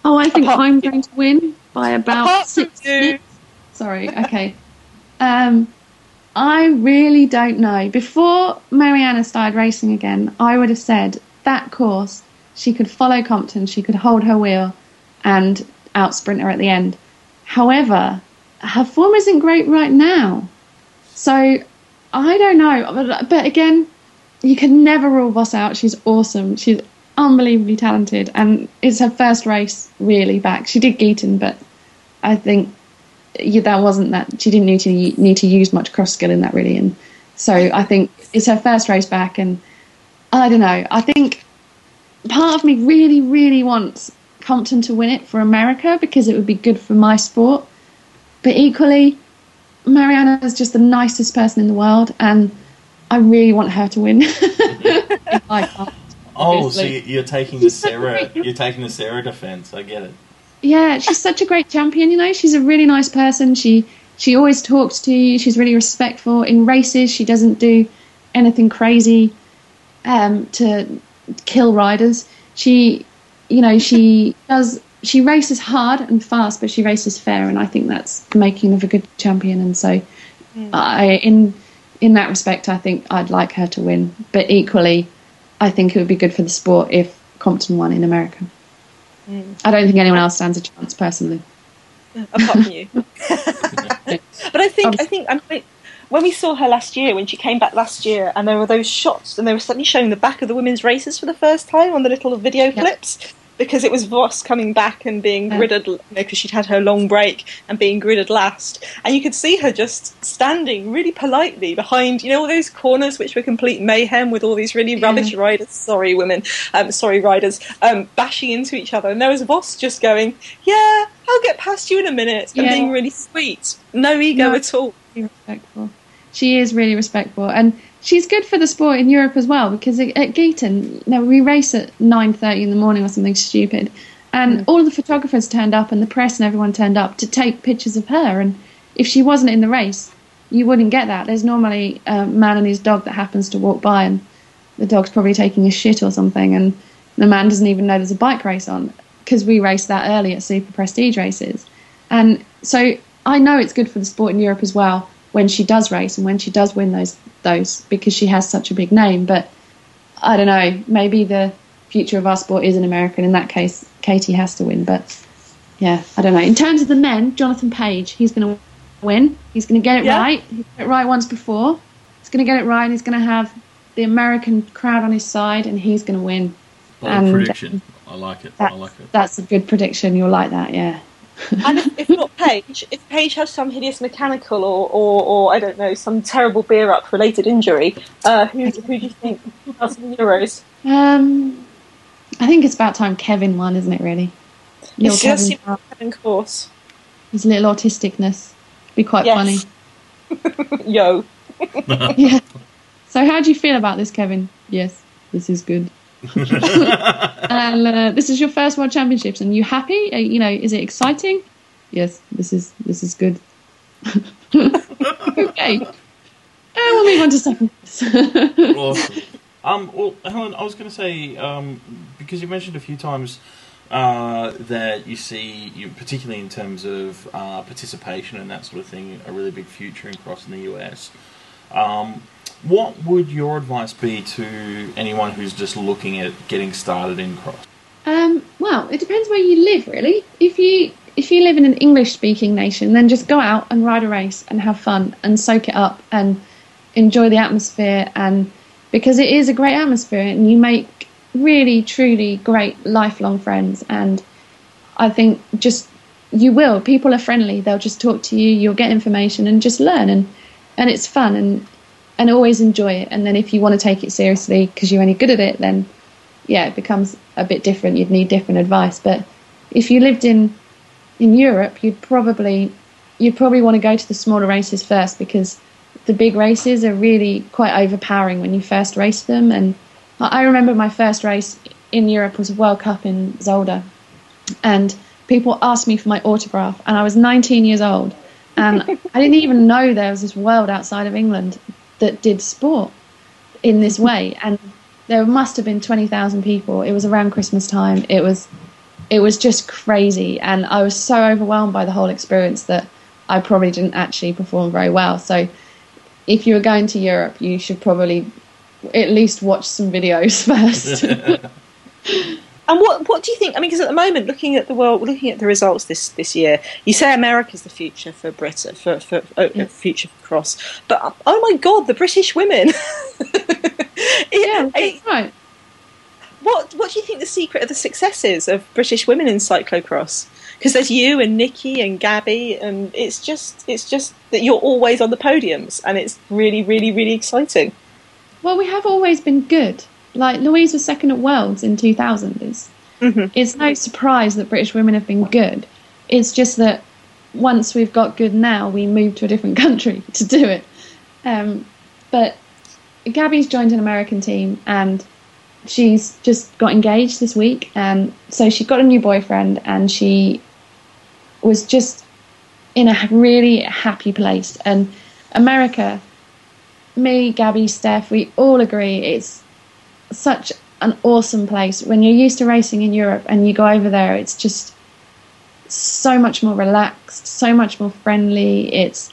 Oh, I think Apart- I'm going to win by about six minutes. Sorry. Okay. Um, I really don't know. Before Marianne started racing again, I would have said that course she could follow Compton, she could hold her wheel, and out sprint her at the end. However, her form isn't great right now, so I don't know. But, but again, you can never rule Vos out. She's awesome. She's unbelievably talented, and it's her first race really back. She did Gieten, but I think yeah, that wasn't that. She didn't need to need to use much cross skill in that really, and so I think it's her first race back, and I don't know. I think part of me really, really wants Compton to win it for America because it would be good for my sport, but equally, Marianne is just the nicest person in the world, and I really want her to win. If I. Oh, so you- you're taking the She's such a Sarah. great- You're taking the Sarah defense. I get it. Yeah, she's such a great champion. You know, she's a really nice person. She she always talks to you. She's really respectful in races. She doesn't do anything crazy um, to kill riders. She, you know, she does. She races hard and fast, but she races fair, and I think that's the making of a good champion. And so, I in in that respect, I think I'd like her to win. But equally, I think it would be good for the sport if Compton won in America. Mm. I don't think anyone else stands a chance personally. apart from you. but I think I think I mean, when we saw her last year, when she came back last year, and there were those shots, and they were suddenly showing the back of the women's races for the first time on the little video clips. Because it was Vos coming back and being Yeah. gridded, you know, because she'd had her long break and being gridded last. And you could see her just standing really politely behind, you know, all those corners which were complete mayhem with all these really Yeah. rubbish riders, sorry women, um, sorry riders, um, bashing into each other. And there was Vos just going, yeah, I'll get past you in a minute, and Yeah. being really sweet. No ego No. at all. respectful. She is really respectful, and she's good for the sport in Europe as well. Because at at Gieten, you know, we race at nine thirty in the morning or something stupid, and hmm. all of the photographers turned up, and the press and everyone turned up to take pictures of her. And if she wasn't in the race, you wouldn't get that. There's normally a man and his dog that happens to walk by, and the dog's probably taking a shit or something, and the man doesn't even know there's a bike race on because we race that early at super prestige races. And so I know it's good for the sport in Europe as well when she does race and when she does win those those because she has such a big name. But I don't know, maybe the future of our sport is in American. in that case, Katie has to win. But yeah, I don't know. In terms of the men, Jonathan Page, he's going to win. He's going to get it Yeah. right. He's got it right once before. He's going to get it right, and he's going to have the American crowd on his side, and he's going to win. Bold And, prediction. I like it. I like it. that's a good prediction. You'll like that, yeah. And if, if not Page, if Page has some hideous mechanical or, or, or I don't know, some terrible beer up related injury, uh, who, who do you think has some Euros? Um, I think it's about time Kevin won, isn't it? Really, little It's just Kevin, Hart, Kevin course. his little autisticness, be quite Yes. Yo. yeah. So, how do you feel about this, Kevin? Yes, this is good. and uh, this is your first World Championships, and you happy? Uh, you know, is it exciting? Yes, this is this is good. okay. and we'll move on to second. awesome. Um, well, Helen, I was going to say um, because you mentioned a few times uh, that you see, you, particularly in terms of uh, participation and that sort of thing, a really big future in cross in the US. Um, what would your advice be to anyone who's just looking at getting started in cross? Um, well, it depends where you live, really. If you if you live in an English speaking nation, then just go out and ride a race and have fun and soak it up and enjoy the atmosphere. And because it is a great atmosphere and you make really truly great lifelong friends. And I think just you will. People are friendly. They'll just talk to you. You'll get information and just learn and and it's fun. And and always enjoy it and then if you want to take it seriously because you're only good at it then yeah, it becomes a bit different. You'd need different advice. But if you lived in in Europe, you'd probably you'd probably want to go to the smaller races first because the big races are really quite overpowering when you first race them. And I I remember my first race in Europe was a World Cup in Zolder, and people asked me for my autograph, and I was 19 years old, and I didn't even know there was this world outside of England that did sport in this way, and there must have been 20,000 people. It was around Christmas time. It was it was just crazy and I was so overwhelmed by the whole experience that I probably didn't actually perform very well. So if you were going to Europe, you should probably at least watch some videos first. And what what do you think? I mean, because at the moment, looking at the world, looking at the results this this year, you say America's the future for Britain, for for oh, Yeah. future for cross, but uh, oh my god, the British women! yeah, It- right. what what do you think the secret of the success is of British women in cyclocross? Because there's you and Nikki and Gabby, and it's just it's just that you're always on the podiums, and it's really really really exciting. Well, we have always been good. Like Louise was second at Worlds in 2000. It's, Mhm. it's no surprise that British women have been good. It's just that once we've got good now, we move to a different country to do it. Um, but Gabby's joined an American team and she's just got engaged this week. And so she got a new boyfriend and she was just in a really happy place. And America me, Gabby, Steph, we all agree it's such an awesome place. When you're used to racing in Europe and you go over there, it's just so much more relaxed, so much more friendly. It's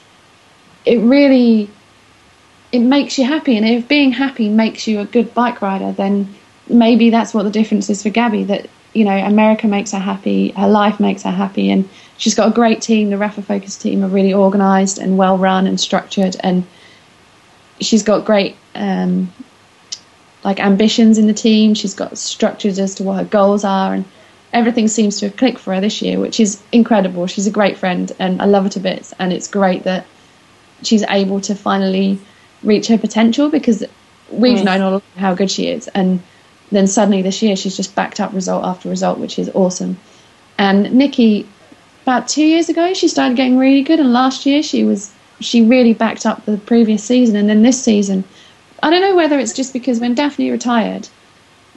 it really it makes you happy, and if being happy makes you a good bike rider, then maybe that's what the difference is for Gabby. That you know, America makes her happy, her life makes her happy, and she's got a great team. The Rapha Focus team are really organised and well run and structured, and she's got great um, like ambitions in the team. She's got structures as to what her goals are, and everything seems to have clicked for her this year, which is incredible. She's a great friend, and I love her to bits. And it's great that she's able to finally reach her potential because we've Mm. known all how good she is, and then suddenly this year she's just backed up result after result, which is awesome. And Nikki, about two years ago, she started getting really good, and last year she was she really backed up the previous season, and then this season, I don't know whether it's just because when Daphny retired,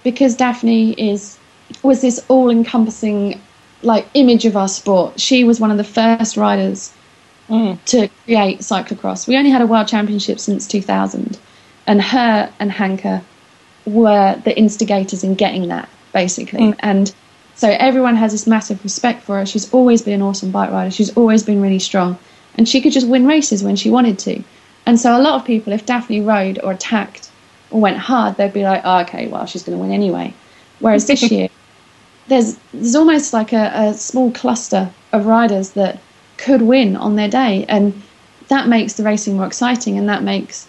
because Daphny is was this all-encompassing like image of our sport. She was one of the first riders Mm. to create cyclocross. We only had a world championship since 2000, and her and Hanka were the instigators in getting that, basically. Mm. And so everyone has this massive respect for her. She's always been an awesome bike rider. She's always been really strong, and she could just win races when she wanted to. And so a lot of people, if Daphny rode or attacked or went hard, they'd be like, oh, okay, well, she's going to win anyway. Whereas this year, there's there's almost like a, a small cluster of riders that could win on their day, and that makes the racing more exciting, and that makes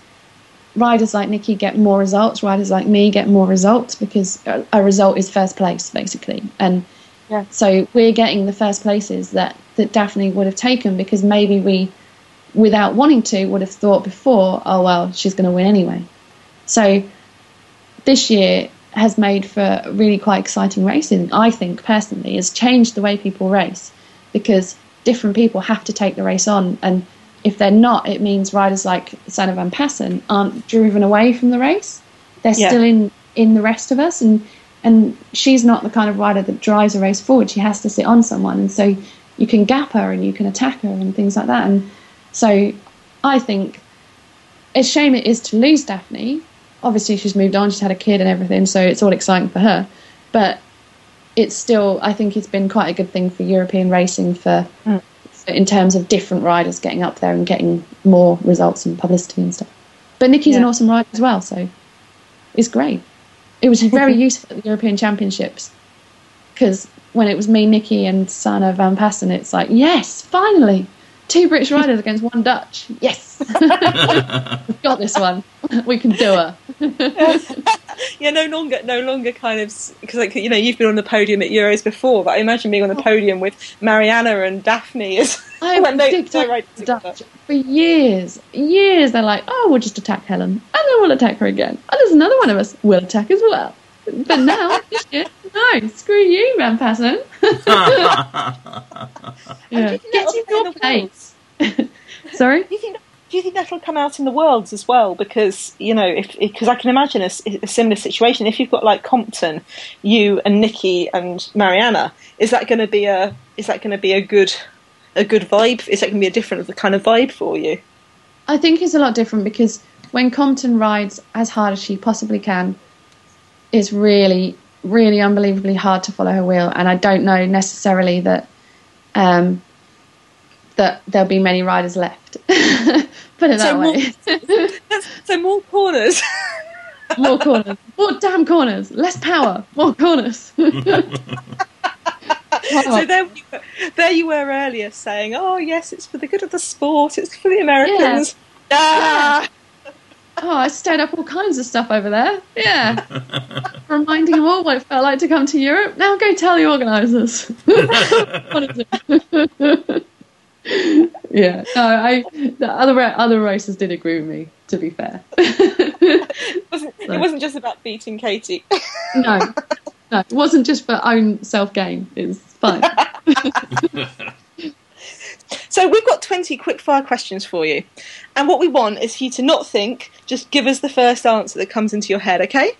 riders like Nikki get more results, riders like me get more results because a, a result is first place basically, and Yeah. so we're getting the first places that that Daphny would have taken because maybe we, without wanting to, would have thought before, oh well, she's going to win anyway. So this year has made for really quite exciting racing. I think personally, has changed the way people race because different people have to take the race on, and if they're not, it means riders like Sanne van Paassen aren't driven away from the race. They're Yeah. still in in the rest of us, and and she's not the kind of rider that drives a race forward. She has to sit on someone, and so you can gap her and you can attack her and things like that. And so I think a shame it is to lose Daphny. Obviously, she's moved on, she's had a kid and everything, so it's all exciting for her. But it's still, I think it's been quite a good thing for European racing for, Mm. for in terms of different riders getting up there and getting more results and publicity and stuff. But Nikki's an awesome rider as well, so it's great. It was very useful at the European Championships because when it was me, Nikki, and Sanne Van Paassen, it's like, yes, finally, two British riders against one Dutch. Yes, we've got this one. We can do her. yeah, no longer, no longer kind of because like you know you've been on the podium at Euros before, but I imagine being on the oh. podium with Marianne and Daphny is I when they, picked they up ride the together. Dutch for years, years. They're like, oh, we'll just attack Helen, and then we'll attack her again. And there's another one of us. We'll attack as well. But now, this year, no, screw you, Van Paassen. yeah. Get in your place. Sorry. Do you think? Do you think that'll come out in the worlds as well? Because you know, if because I can imagine a similar situation. If you've got like Compton, you and Nikki and Marianne, is that going to be a is that going to be a good a good vibe? Is that going to be a different kind of vibe for you? I think it's a lot different because when Compton rides as hard as she possibly can, it's really, really unbelievably hard to follow her wheel. And I don't know necessarily that um, that there'll be many riders left. Put it that So way. so more corners. more corners, more damn corners, less power, more corners. so there, you were, there you were earlier saying, "Oh yes, it's for the good of the sport. It's for the Americans." Ah! Oh, I stirred up all kinds of stuff over there. Yeah. Reminding them all what it felt like to come to Europe. Now go tell the organisers. What is it? yeah. No, I the other other racers did agree with me, to be fair. It wasn't, So- it wasn't just about beating Katie. no. No, it wasn't just for own self gain. It's fine. So we've got 20 quick fire questions for you. And what we want is for you to not think, just give us the first answer that comes into your head, okay?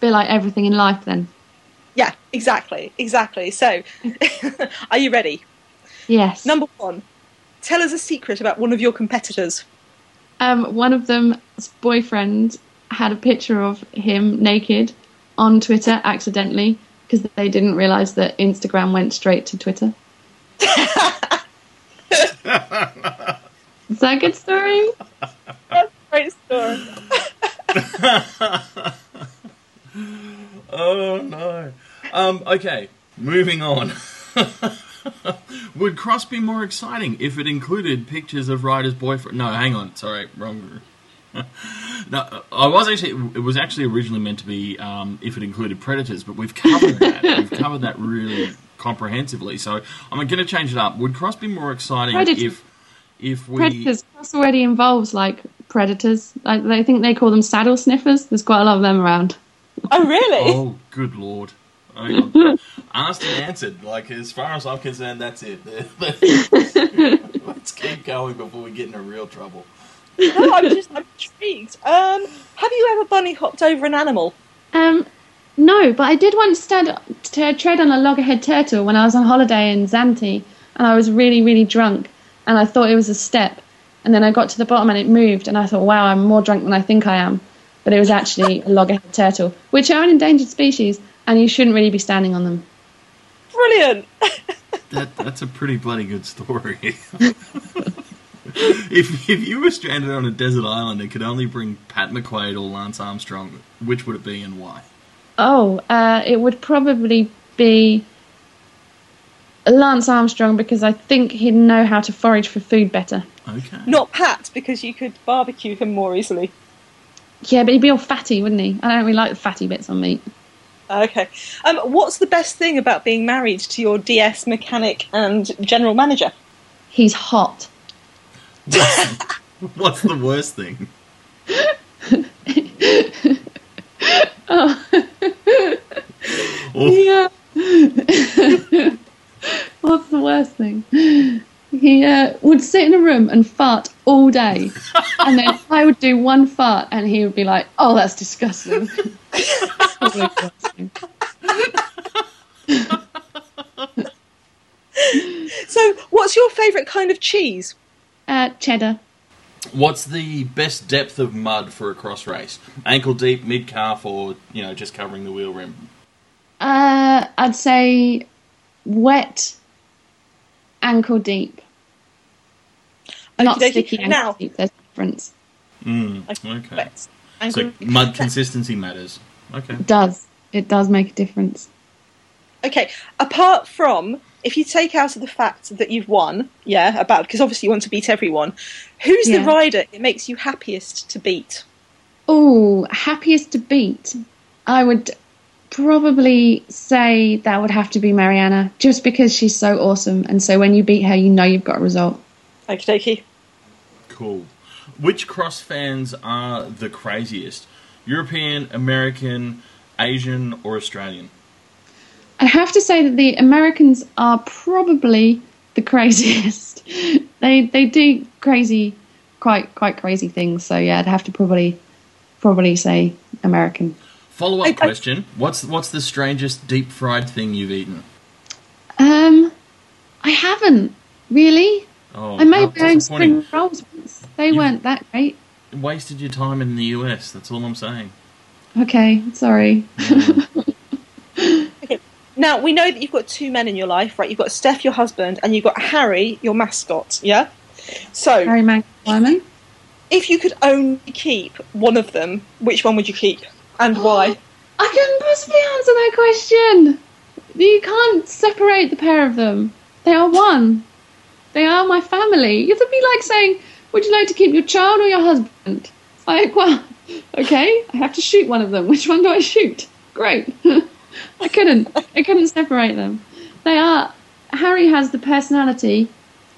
Be like everything in life then. Yeah, exactly, exactly. So, are you ready? Yes. Number one, tell us a secret about one of your competitors. um, one of them's boyfriend had a picture of him naked on Twitter accidentally because they didn't realize that Instagram went straight to Twitter. Is that a good story? That's a great story. oh no. Um, okay, moving on. Would cross be more exciting if it included pictures of Ryder's boyfriend? No, hang on. Sorry, wrong. No, I was actually. It was actually originally meant to be um, if it included predators, but we've covered that. we've covered that really comprehensively. So I'm going to change it up. Would cross be more exciting Predators. if if we Predators. Cross already involves like predators. Like, they think they call them saddle sniffers. There's quite a lot of them around. Oh, really? Oh, good lord. Hang on. Asked and answered. Like, as far as I'm concerned, that's it. Let's keep going before we get into real trouble. No, I'm just I'm intrigued. Um, have you ever bunny hopped over an animal? Um, no, but I did once stand to tread on a loggerhead turtle when I was on holiday in Zante, and I was really, really drunk, and I thought it was a step, and then I got to the bottom and it moved, and I thought, wow, I'm more drunk than I think I am, but it was actually a loggerhead turtle, which are an endangered species, and you shouldn't really be standing on them. Brilliant. That that's a pretty bloody good story. if if you were stranded on a desert island and could only bring Pat McQuaid or Lance Armstrong, which would it be and why? Oh, uh, it would probably be Lance Armstrong because I think he'd know how to forage for food better. Okay. Not Pat, because you could barbecue him more easily. Yeah, but he'd be all fatty, wouldn't he? I don't really like the fatty bits on meat. Okay. Um, what's the best thing about being married to your DS mechanic and general manager? He's hot. What's, what's the worst thing? Oh, Yeah. What's the worst thing? He uh, would sit in a room and fart all day, and then I would do one fart, and he would be like, "Oh, that's disgusting." That's probably the worst thing. So, what's your favourite kind of cheese? Uh, cheddar. What's the best depth of mud for a cross race? Ankle deep, mid calf, or you know just covering the wheel rim? Uh, I'd say wet, ankle deep. Not Okey-dokey. sticky ankle Now- deep. There's a difference. Mm, Okay. okay. Wet. So Ankle- mud consistency matters. Okay. It does. It does make a difference. Okay, apart from if you take out of the fact that you've won, yeah, about because obviously you want to beat everyone. Who's Yeah. the rider it makes you happiest to beat? Oh, happiest to beat. I would probably say that would have to be Marianne, just because she's so awesome, and so when you beat her, you know you've got a result. Okie dokie. Cool. Which cross fans are the craziest? European, American, Asian, or Australian? I have to say that the Americans are probably the craziest. they they do crazy, quite quite crazy things. So yeah, I'd have to probably probably say American. Follow I- I- up question: What's what's the strangest deep fried thing you've eaten? Um, I haven't really. Oh, I made how my own spring rolls once. They You- weren't that great. Wasted your time in the US. That's all I'm saying. Okay, sorry. Now we know that you've got two men in your life, right? You've got Steph, your husband, and you've got Harry, your mascot. Yeah. So, Harry Maguire. if you could only keep one of them, which one would you keep, and why? I couldn't possibly answer that question. You can't separate the pair of them. They are one. They are my family. It'd be like saying, "Would you like to keep your child or your husband?" It's like, well, okay, I have to shoot one of them. Which one do I shoot? Great. I couldn't. I couldn't separate them. They are. Harry has the personality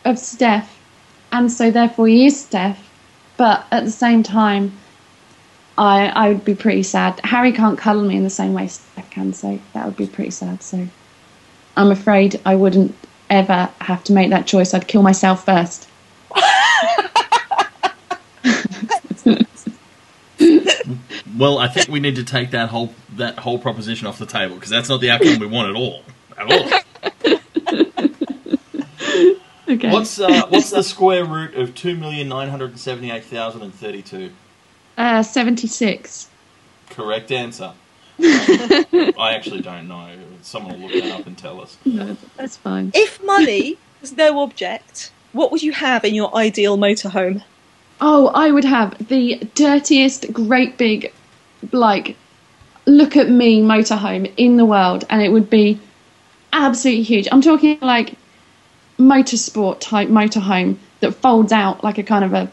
of Steph, and so therefore he is Steph. But at the same time, I I would be pretty sad. Harry can't cuddle me in the same way Steph can, so that would be pretty sad. So I'm afraid I wouldn't ever have to make that choice. I'd kill myself first. Well, I think we need to take that whole that whole proposition off the table because that's not the outcome we want at all. At all. Okay. What's uh, what's the square root of two million nine hundred seventy eight thousand and thirty two? uh, 76? Correct answer. I actually don't know. Someone will look that up and tell us. No, that's fine. If money was no object, what would you have in your ideal motorhome? Oh, I would have the dirtiest, great big, like, look at me motorhome in the world, and it would be absolutely huge. I'm talking like motorsport type motorhome that folds out like a kind of a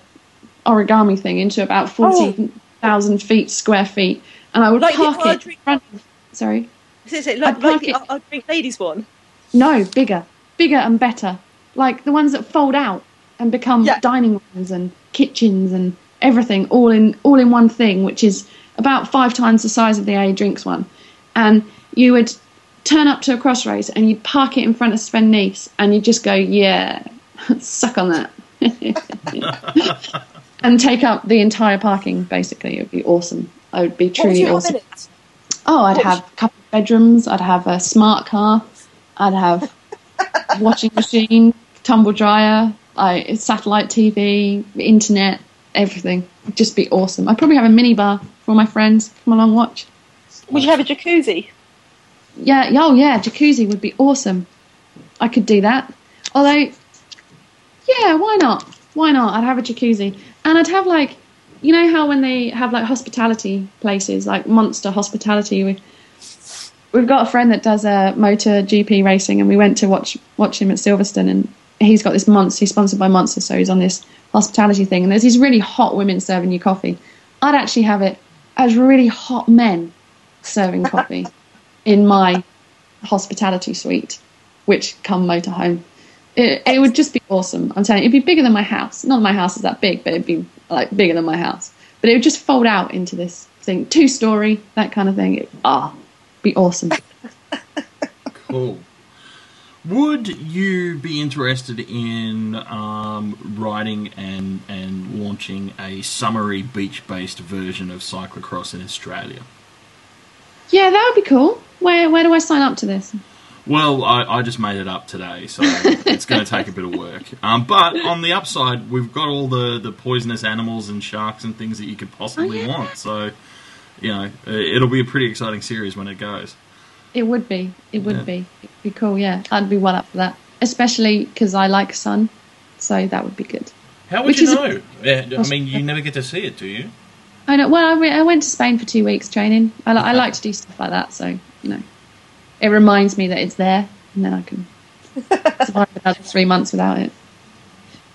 origami thing into about 40,000 thousand feet square feet, and I would Like park your it. in front of- Sorry, Is it like, like it- the drink ladies one? no, bigger, bigger and better, like the ones that fold out and become Yeah. dining rooms and kitchens and everything, all in all in one thing, which is about five times the size of the A drinks one, and you would turn up to a crossroads and you'd park it in front of Sven Nys and you'd just go, yeah, suck on that. and take up the entire parking, basically. It would be awesome. I would be truly have awesome. Oh, I'd have a couple of bedrooms. I'd have a smart car. I'd have washing machine, tumble dryer, I, satellite TV, internet, everything. It'd just be awesome. I'd probably have a mini bar for all my friends come along watch. Would you have a jacuzzi? Yeah, oh yeah, jacuzzi would be awesome. I could do that. Although, yeah, why not? Why not? I'd have a jacuzzi, and I'd have like, you know how when they have like hospitality places, like Monster Hospitality. We, we've got a friend that does a MotoGP racing, and we went to watch watch him at Silverstone, and he's got this Monster. He's sponsored by Monster, so he's on this hospitality thing, and there's these really hot women serving you coffee. I'd actually have it as really hot men serving coffee in my hospitality suite, which come motorhome. It, it would just be awesome. I'm telling you, it'd be bigger than my house. Not that my house is that big, but it'd be like bigger than my house. But it would just fold out into this thing, two story, that kind of thing. It, ah, be awesome. Cool. Would you be interested in um, writing and and launching a summary beach-based version of cyclocross in Australia? Yeah, that would be cool. Where where do I sign up to this? Well, I, I just made it up today, so it's going to take a bit of work. Um, but on the upside, we've got all the, the poisonous animals and sharks and things that you could possibly Oh, yeah. want. So, you know, uh, it'll be a pretty exciting series when it goes. It would be. It would Yeah. be. It'd be cool. Yeah, I'd be well up for that. Especially because I like sun, so that would be good. How would Which you is a- know? Yeah, I mean, you never get to see it, do you? I know. Well, I, re- I went to Spain for two weeks training. I, li- I like to do stuff like that, so you know, it reminds me that it's there, and then I can survive another three months without it.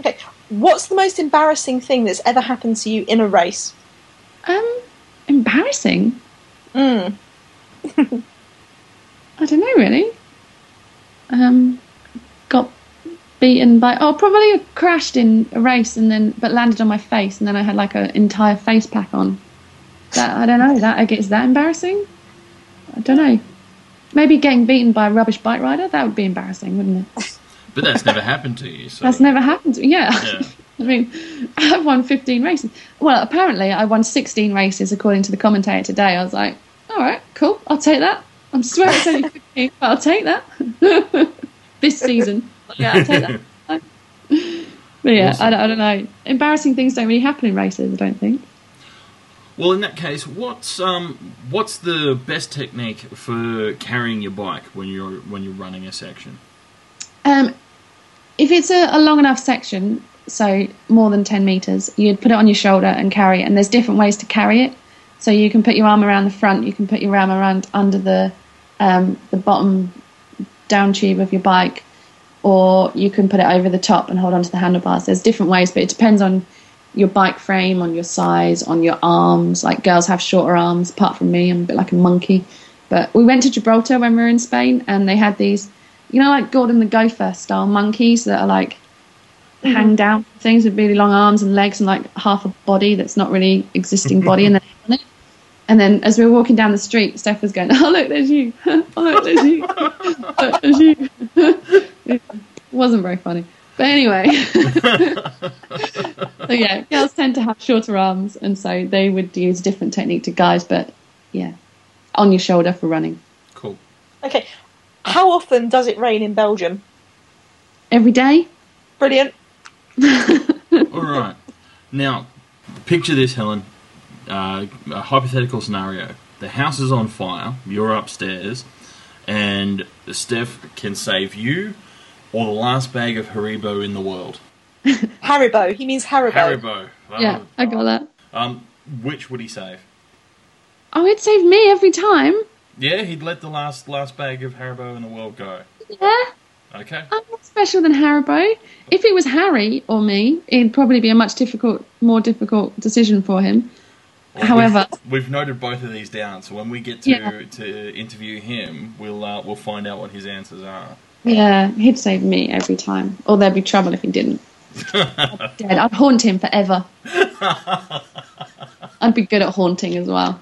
Okay. What's the most embarrassing thing that's ever happened to you in a race? Um, embarrassing. Mm. I don't know really. Um, got beaten by oh probably crashed in a race and then but landed on my face and then I had like an entire face pack on. That I don't know. That I guess that embarrassing. I don't know. Maybe getting beaten by a rubbish bike rider. That would be embarrassing, wouldn't it? But that's never happened to you. So. That's never happened to me. Yeah. Yeah. I mean, I've won 15 races. Well, apparently I won 16 races according to the commentator today. I was like, all right, cool, I'll take that. I'm swearing it's only 15, but I'll take that. this season. Yeah, I'll take that. But yeah, Awesome. I, don't, I don't know. Embarrassing things don't really happen in races, I don't think. Well, in that case, what's um, what's the best technique for carrying your bike when you're when you're running a section? Um, if it's a, a long enough section, so more than 10 metres, you'd put it on your shoulder and carry it. And there's different ways to carry it. So you can put your arm around the front, you can put your arm around under the, um, the bottom down tube of your bike, or you can put it over the top and hold onto the handlebars. There's different ways, but it depends on your bike frame, on your size, on your arms. Like girls have shorter arms, apart from me, I'm a bit like a monkey. But we went to Gibraltar when we were in Spain, and they had these, you know, like Gordon the Gopher style monkeys that are like hang down things with really long arms and legs and like half a body that's not really existing body, and then on it. And then as we were walking down the street, Steph was going, "Oh look, there's you! oh look, there's you! Oh, look, there's you!" it wasn't very funny, but anyway. so yeah, girls tend to have shorter arms, and so they would use a different technique to guys. But yeah, on your shoulder for running Cool. Okay. How often does it rain in Belgium? every day. Brilliant. All right. Now, picture this, Helen. Uh, a hypothetical scenario. The house is on fire. You're upstairs, and Steph can save you or the last bag of Haribo in the world. Haribo. He means Haribo. Haribo. Yeah, I got that. Um, which would he save? Oh, he'd save me every time. Yeah, he'd let the last last bag of Haribo in the world go. Yeah. Okay. I'm more special than Haribo. If it was Harry or me, it'd probably be a much difficult, more difficult decision for him. Well, However, we've, we've noted both of these down, so when we get to Yeah. to interview him, we'll uh, we'll find out what his answers are. yeah, he'd save me every time, or there'd be trouble if he didn't. I'd be dead. I'd haunt him forever. I'd be good at haunting as well.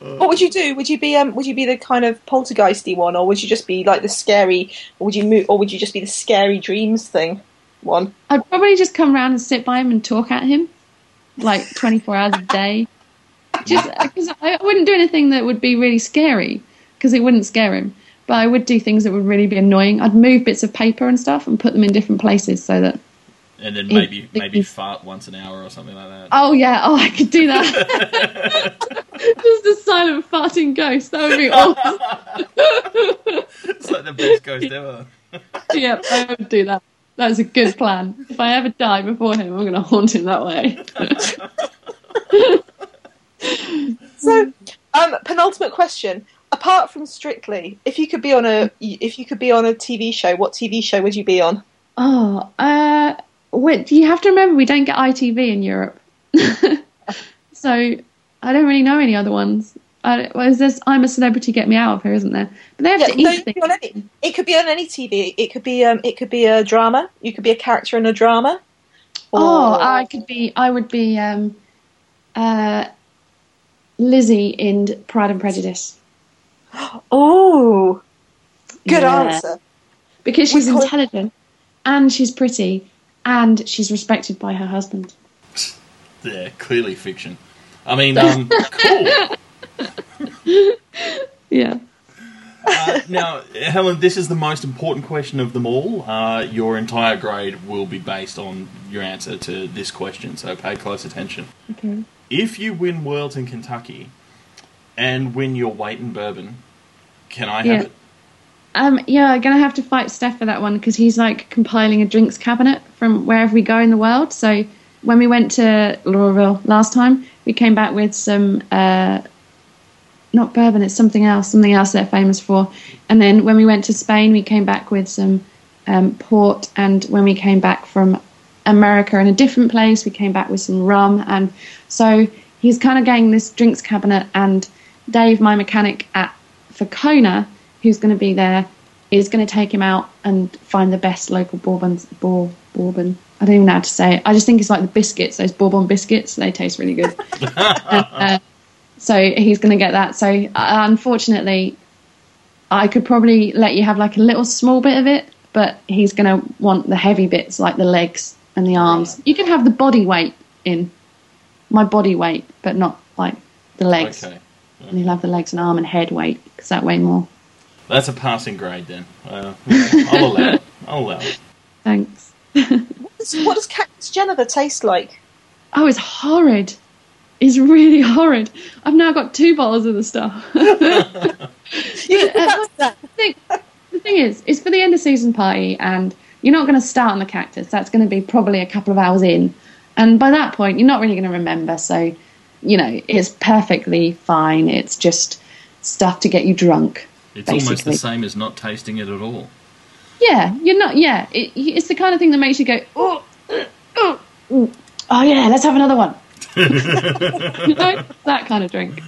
What would you do? Would you be um? Would you be the kind of poltergeisty one, or would you just be like the scary? Or would you move? Or would you just be the scary dreams thing one? I'd probably just come around and sit by him and talk at him, like 24 hours a day. Just because I wouldn't do anything that would be really scary, because it wouldn't scare him. But I would do things that would really be annoying. I'd move bits of paper and stuff and put them in different places so that. And then maybe think maybe he's- fart once an hour or something like that. Oh yeah, oh I could do that. just a silent farting ghost. That would be awesome. it's like the best ghost ever. yep, I would do that. That's a good plan. If I ever die before him, I'm going to haunt him that way. So, um, penultimate question. Apart from Strictly, if you could be on a if you could be on a TV show, what TV show would you be on? Oh, uh, wait, you have to remember we don't get ITV in Europe. so I don't really know any other ones. I, well, is this I'm a Celebrity, Get Me Out of Here, isn't there? But they have Yeah, to no, eat it could be on things. any, it could be on any TV. It could be um, it could be a drama. You could be a character in a drama. Oh, Or- I could be, I would be um, uh, Lizzie in Pride and Prejudice. oh, good Yeah. answer. Because she's call intelligent, and she's pretty, and she's respected by her husband. Yeah, clearly fiction. I mean, um, cool. Yeah. Uh, now, Helen, this is the most important question of them all. Uh, your entire grade will be based on your answer to this question, so pay close attention. Okay. If you win Worlds in Kentucky and win your weight in bourbon, can I have Yeah. it? Um, yeah, I'm gonna have to fight Steph for that one because he's like compiling a drinks cabinet from wherever we go in the world. So when we went to Louisville last time, we came back with some uh, not bourbon, it's something else, something else they're famous for. And then when we went to Spain, we came back with some um, port. And when we came back from America in a different place, we came back with some rum. And so he's kind of getting this drinks cabinet. And Dave, my mechanic at for Kona, who's going to be there, is going to take him out and find the best local bourbons. Bour, bourbon. I don't even know how to say it. I just think it's like the biscuits, those bourbon biscuits. They taste really good. Uh, so he's going to get that. So uh, unfortunately, I could probably let you have like a little small bit of it, but he's going to want the heavy bits like the legs and the arms. You can have the body weight in my body weight, but not like the legs. Okay. And he'll have the legs and arm and head weight because that weigh more. That's a passing grade then. Uh, yeah, I'll allow it. I'll allow it. Thanks. What does Cactus Jenever taste like? Oh, it's horrid. It's really horrid. I've now got two bottles of the stuff. You can uh, that. the thing, the thing is, it's for the end of season party, and you're not going to start on the cactus. That's going to be probably a couple of hours in, and by that point, you're not really going to remember. So, you know, it's perfectly fine. It's just stuff to get you drunk. It's almost the same as not tasting it at all. Yeah, you're not. Yeah, it, it's the kind of thing that makes you go, oh, oh, oh, oh yeah, let's have another one. You know, that kind of drink.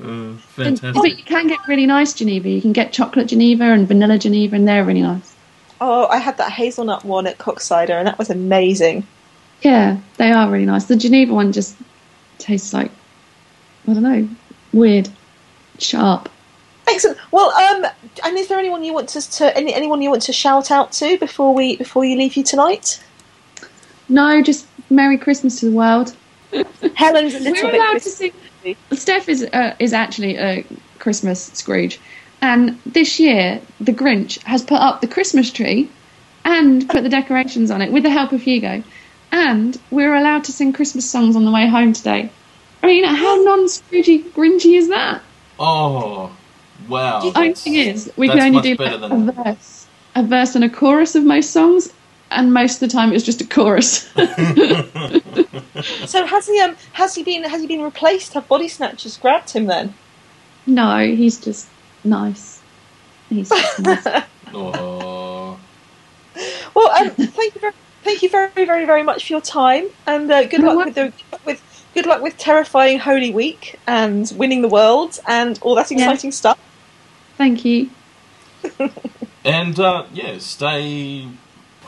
Uh, And- fantastic. but you can get really nice jenever. You can get chocolate jenever and vanilla jenever, and they're really nice. Oh, I had that hazelnut one at Koksijde, and that was amazing. Yeah, they are really nice. The jenever one just tastes like I don't know, weird, sharp. Excellent. Well, um, and is there anyone you want to, to any, anyone you want to shout out to before we before you leave you tonight? No, just Merry Christmas to the world. Helen's a little We're bit. allowed to sing. Steph is uh, is actually a Christmas Scrooge, and this year the Grinch has put up the Christmas tree and put the decorations on it with the help of Hugo, and we're allowed to sing Christmas songs on the way home today. I mean, how non-Scroogey Grinchy is that? Oh, wow. The Only thing is, we can only do like, a verse, a verse and a chorus of most songs, and most of the time it's just a chorus. So has he um has he been has he been replaced? Have body snatchers grabbed him then? no, he's just nice. He's just nice. Oh. Well, um, thank you very thank you very very very much for your time, and uh, good You're luck with the with good luck with terrifying Holy Week and winning the world and all that Yeah. exciting stuff. Thank you. And uh, yeah, stay.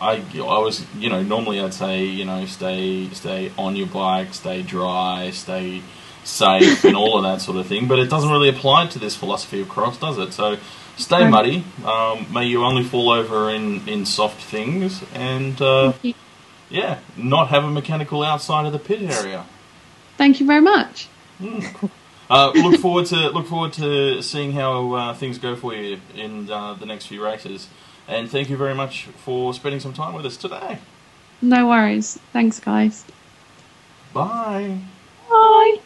I I was you know normally I'd say you know stay stay on your bike, stay dry, stay safe, and all of that sort of thing. But it doesn't really apply to this philosophy of cross, does it? So stay muddy. Um, may you only fall over in in soft things, and uh, yeah, not have a mechanical outside of the pit area. Thank you very much. Uh, look forward to look forward to seeing how uh, things go for you in uh, the next few races. And thank you very much for spending some time with us today. No worries. Thanks, guys. Bye. Bye.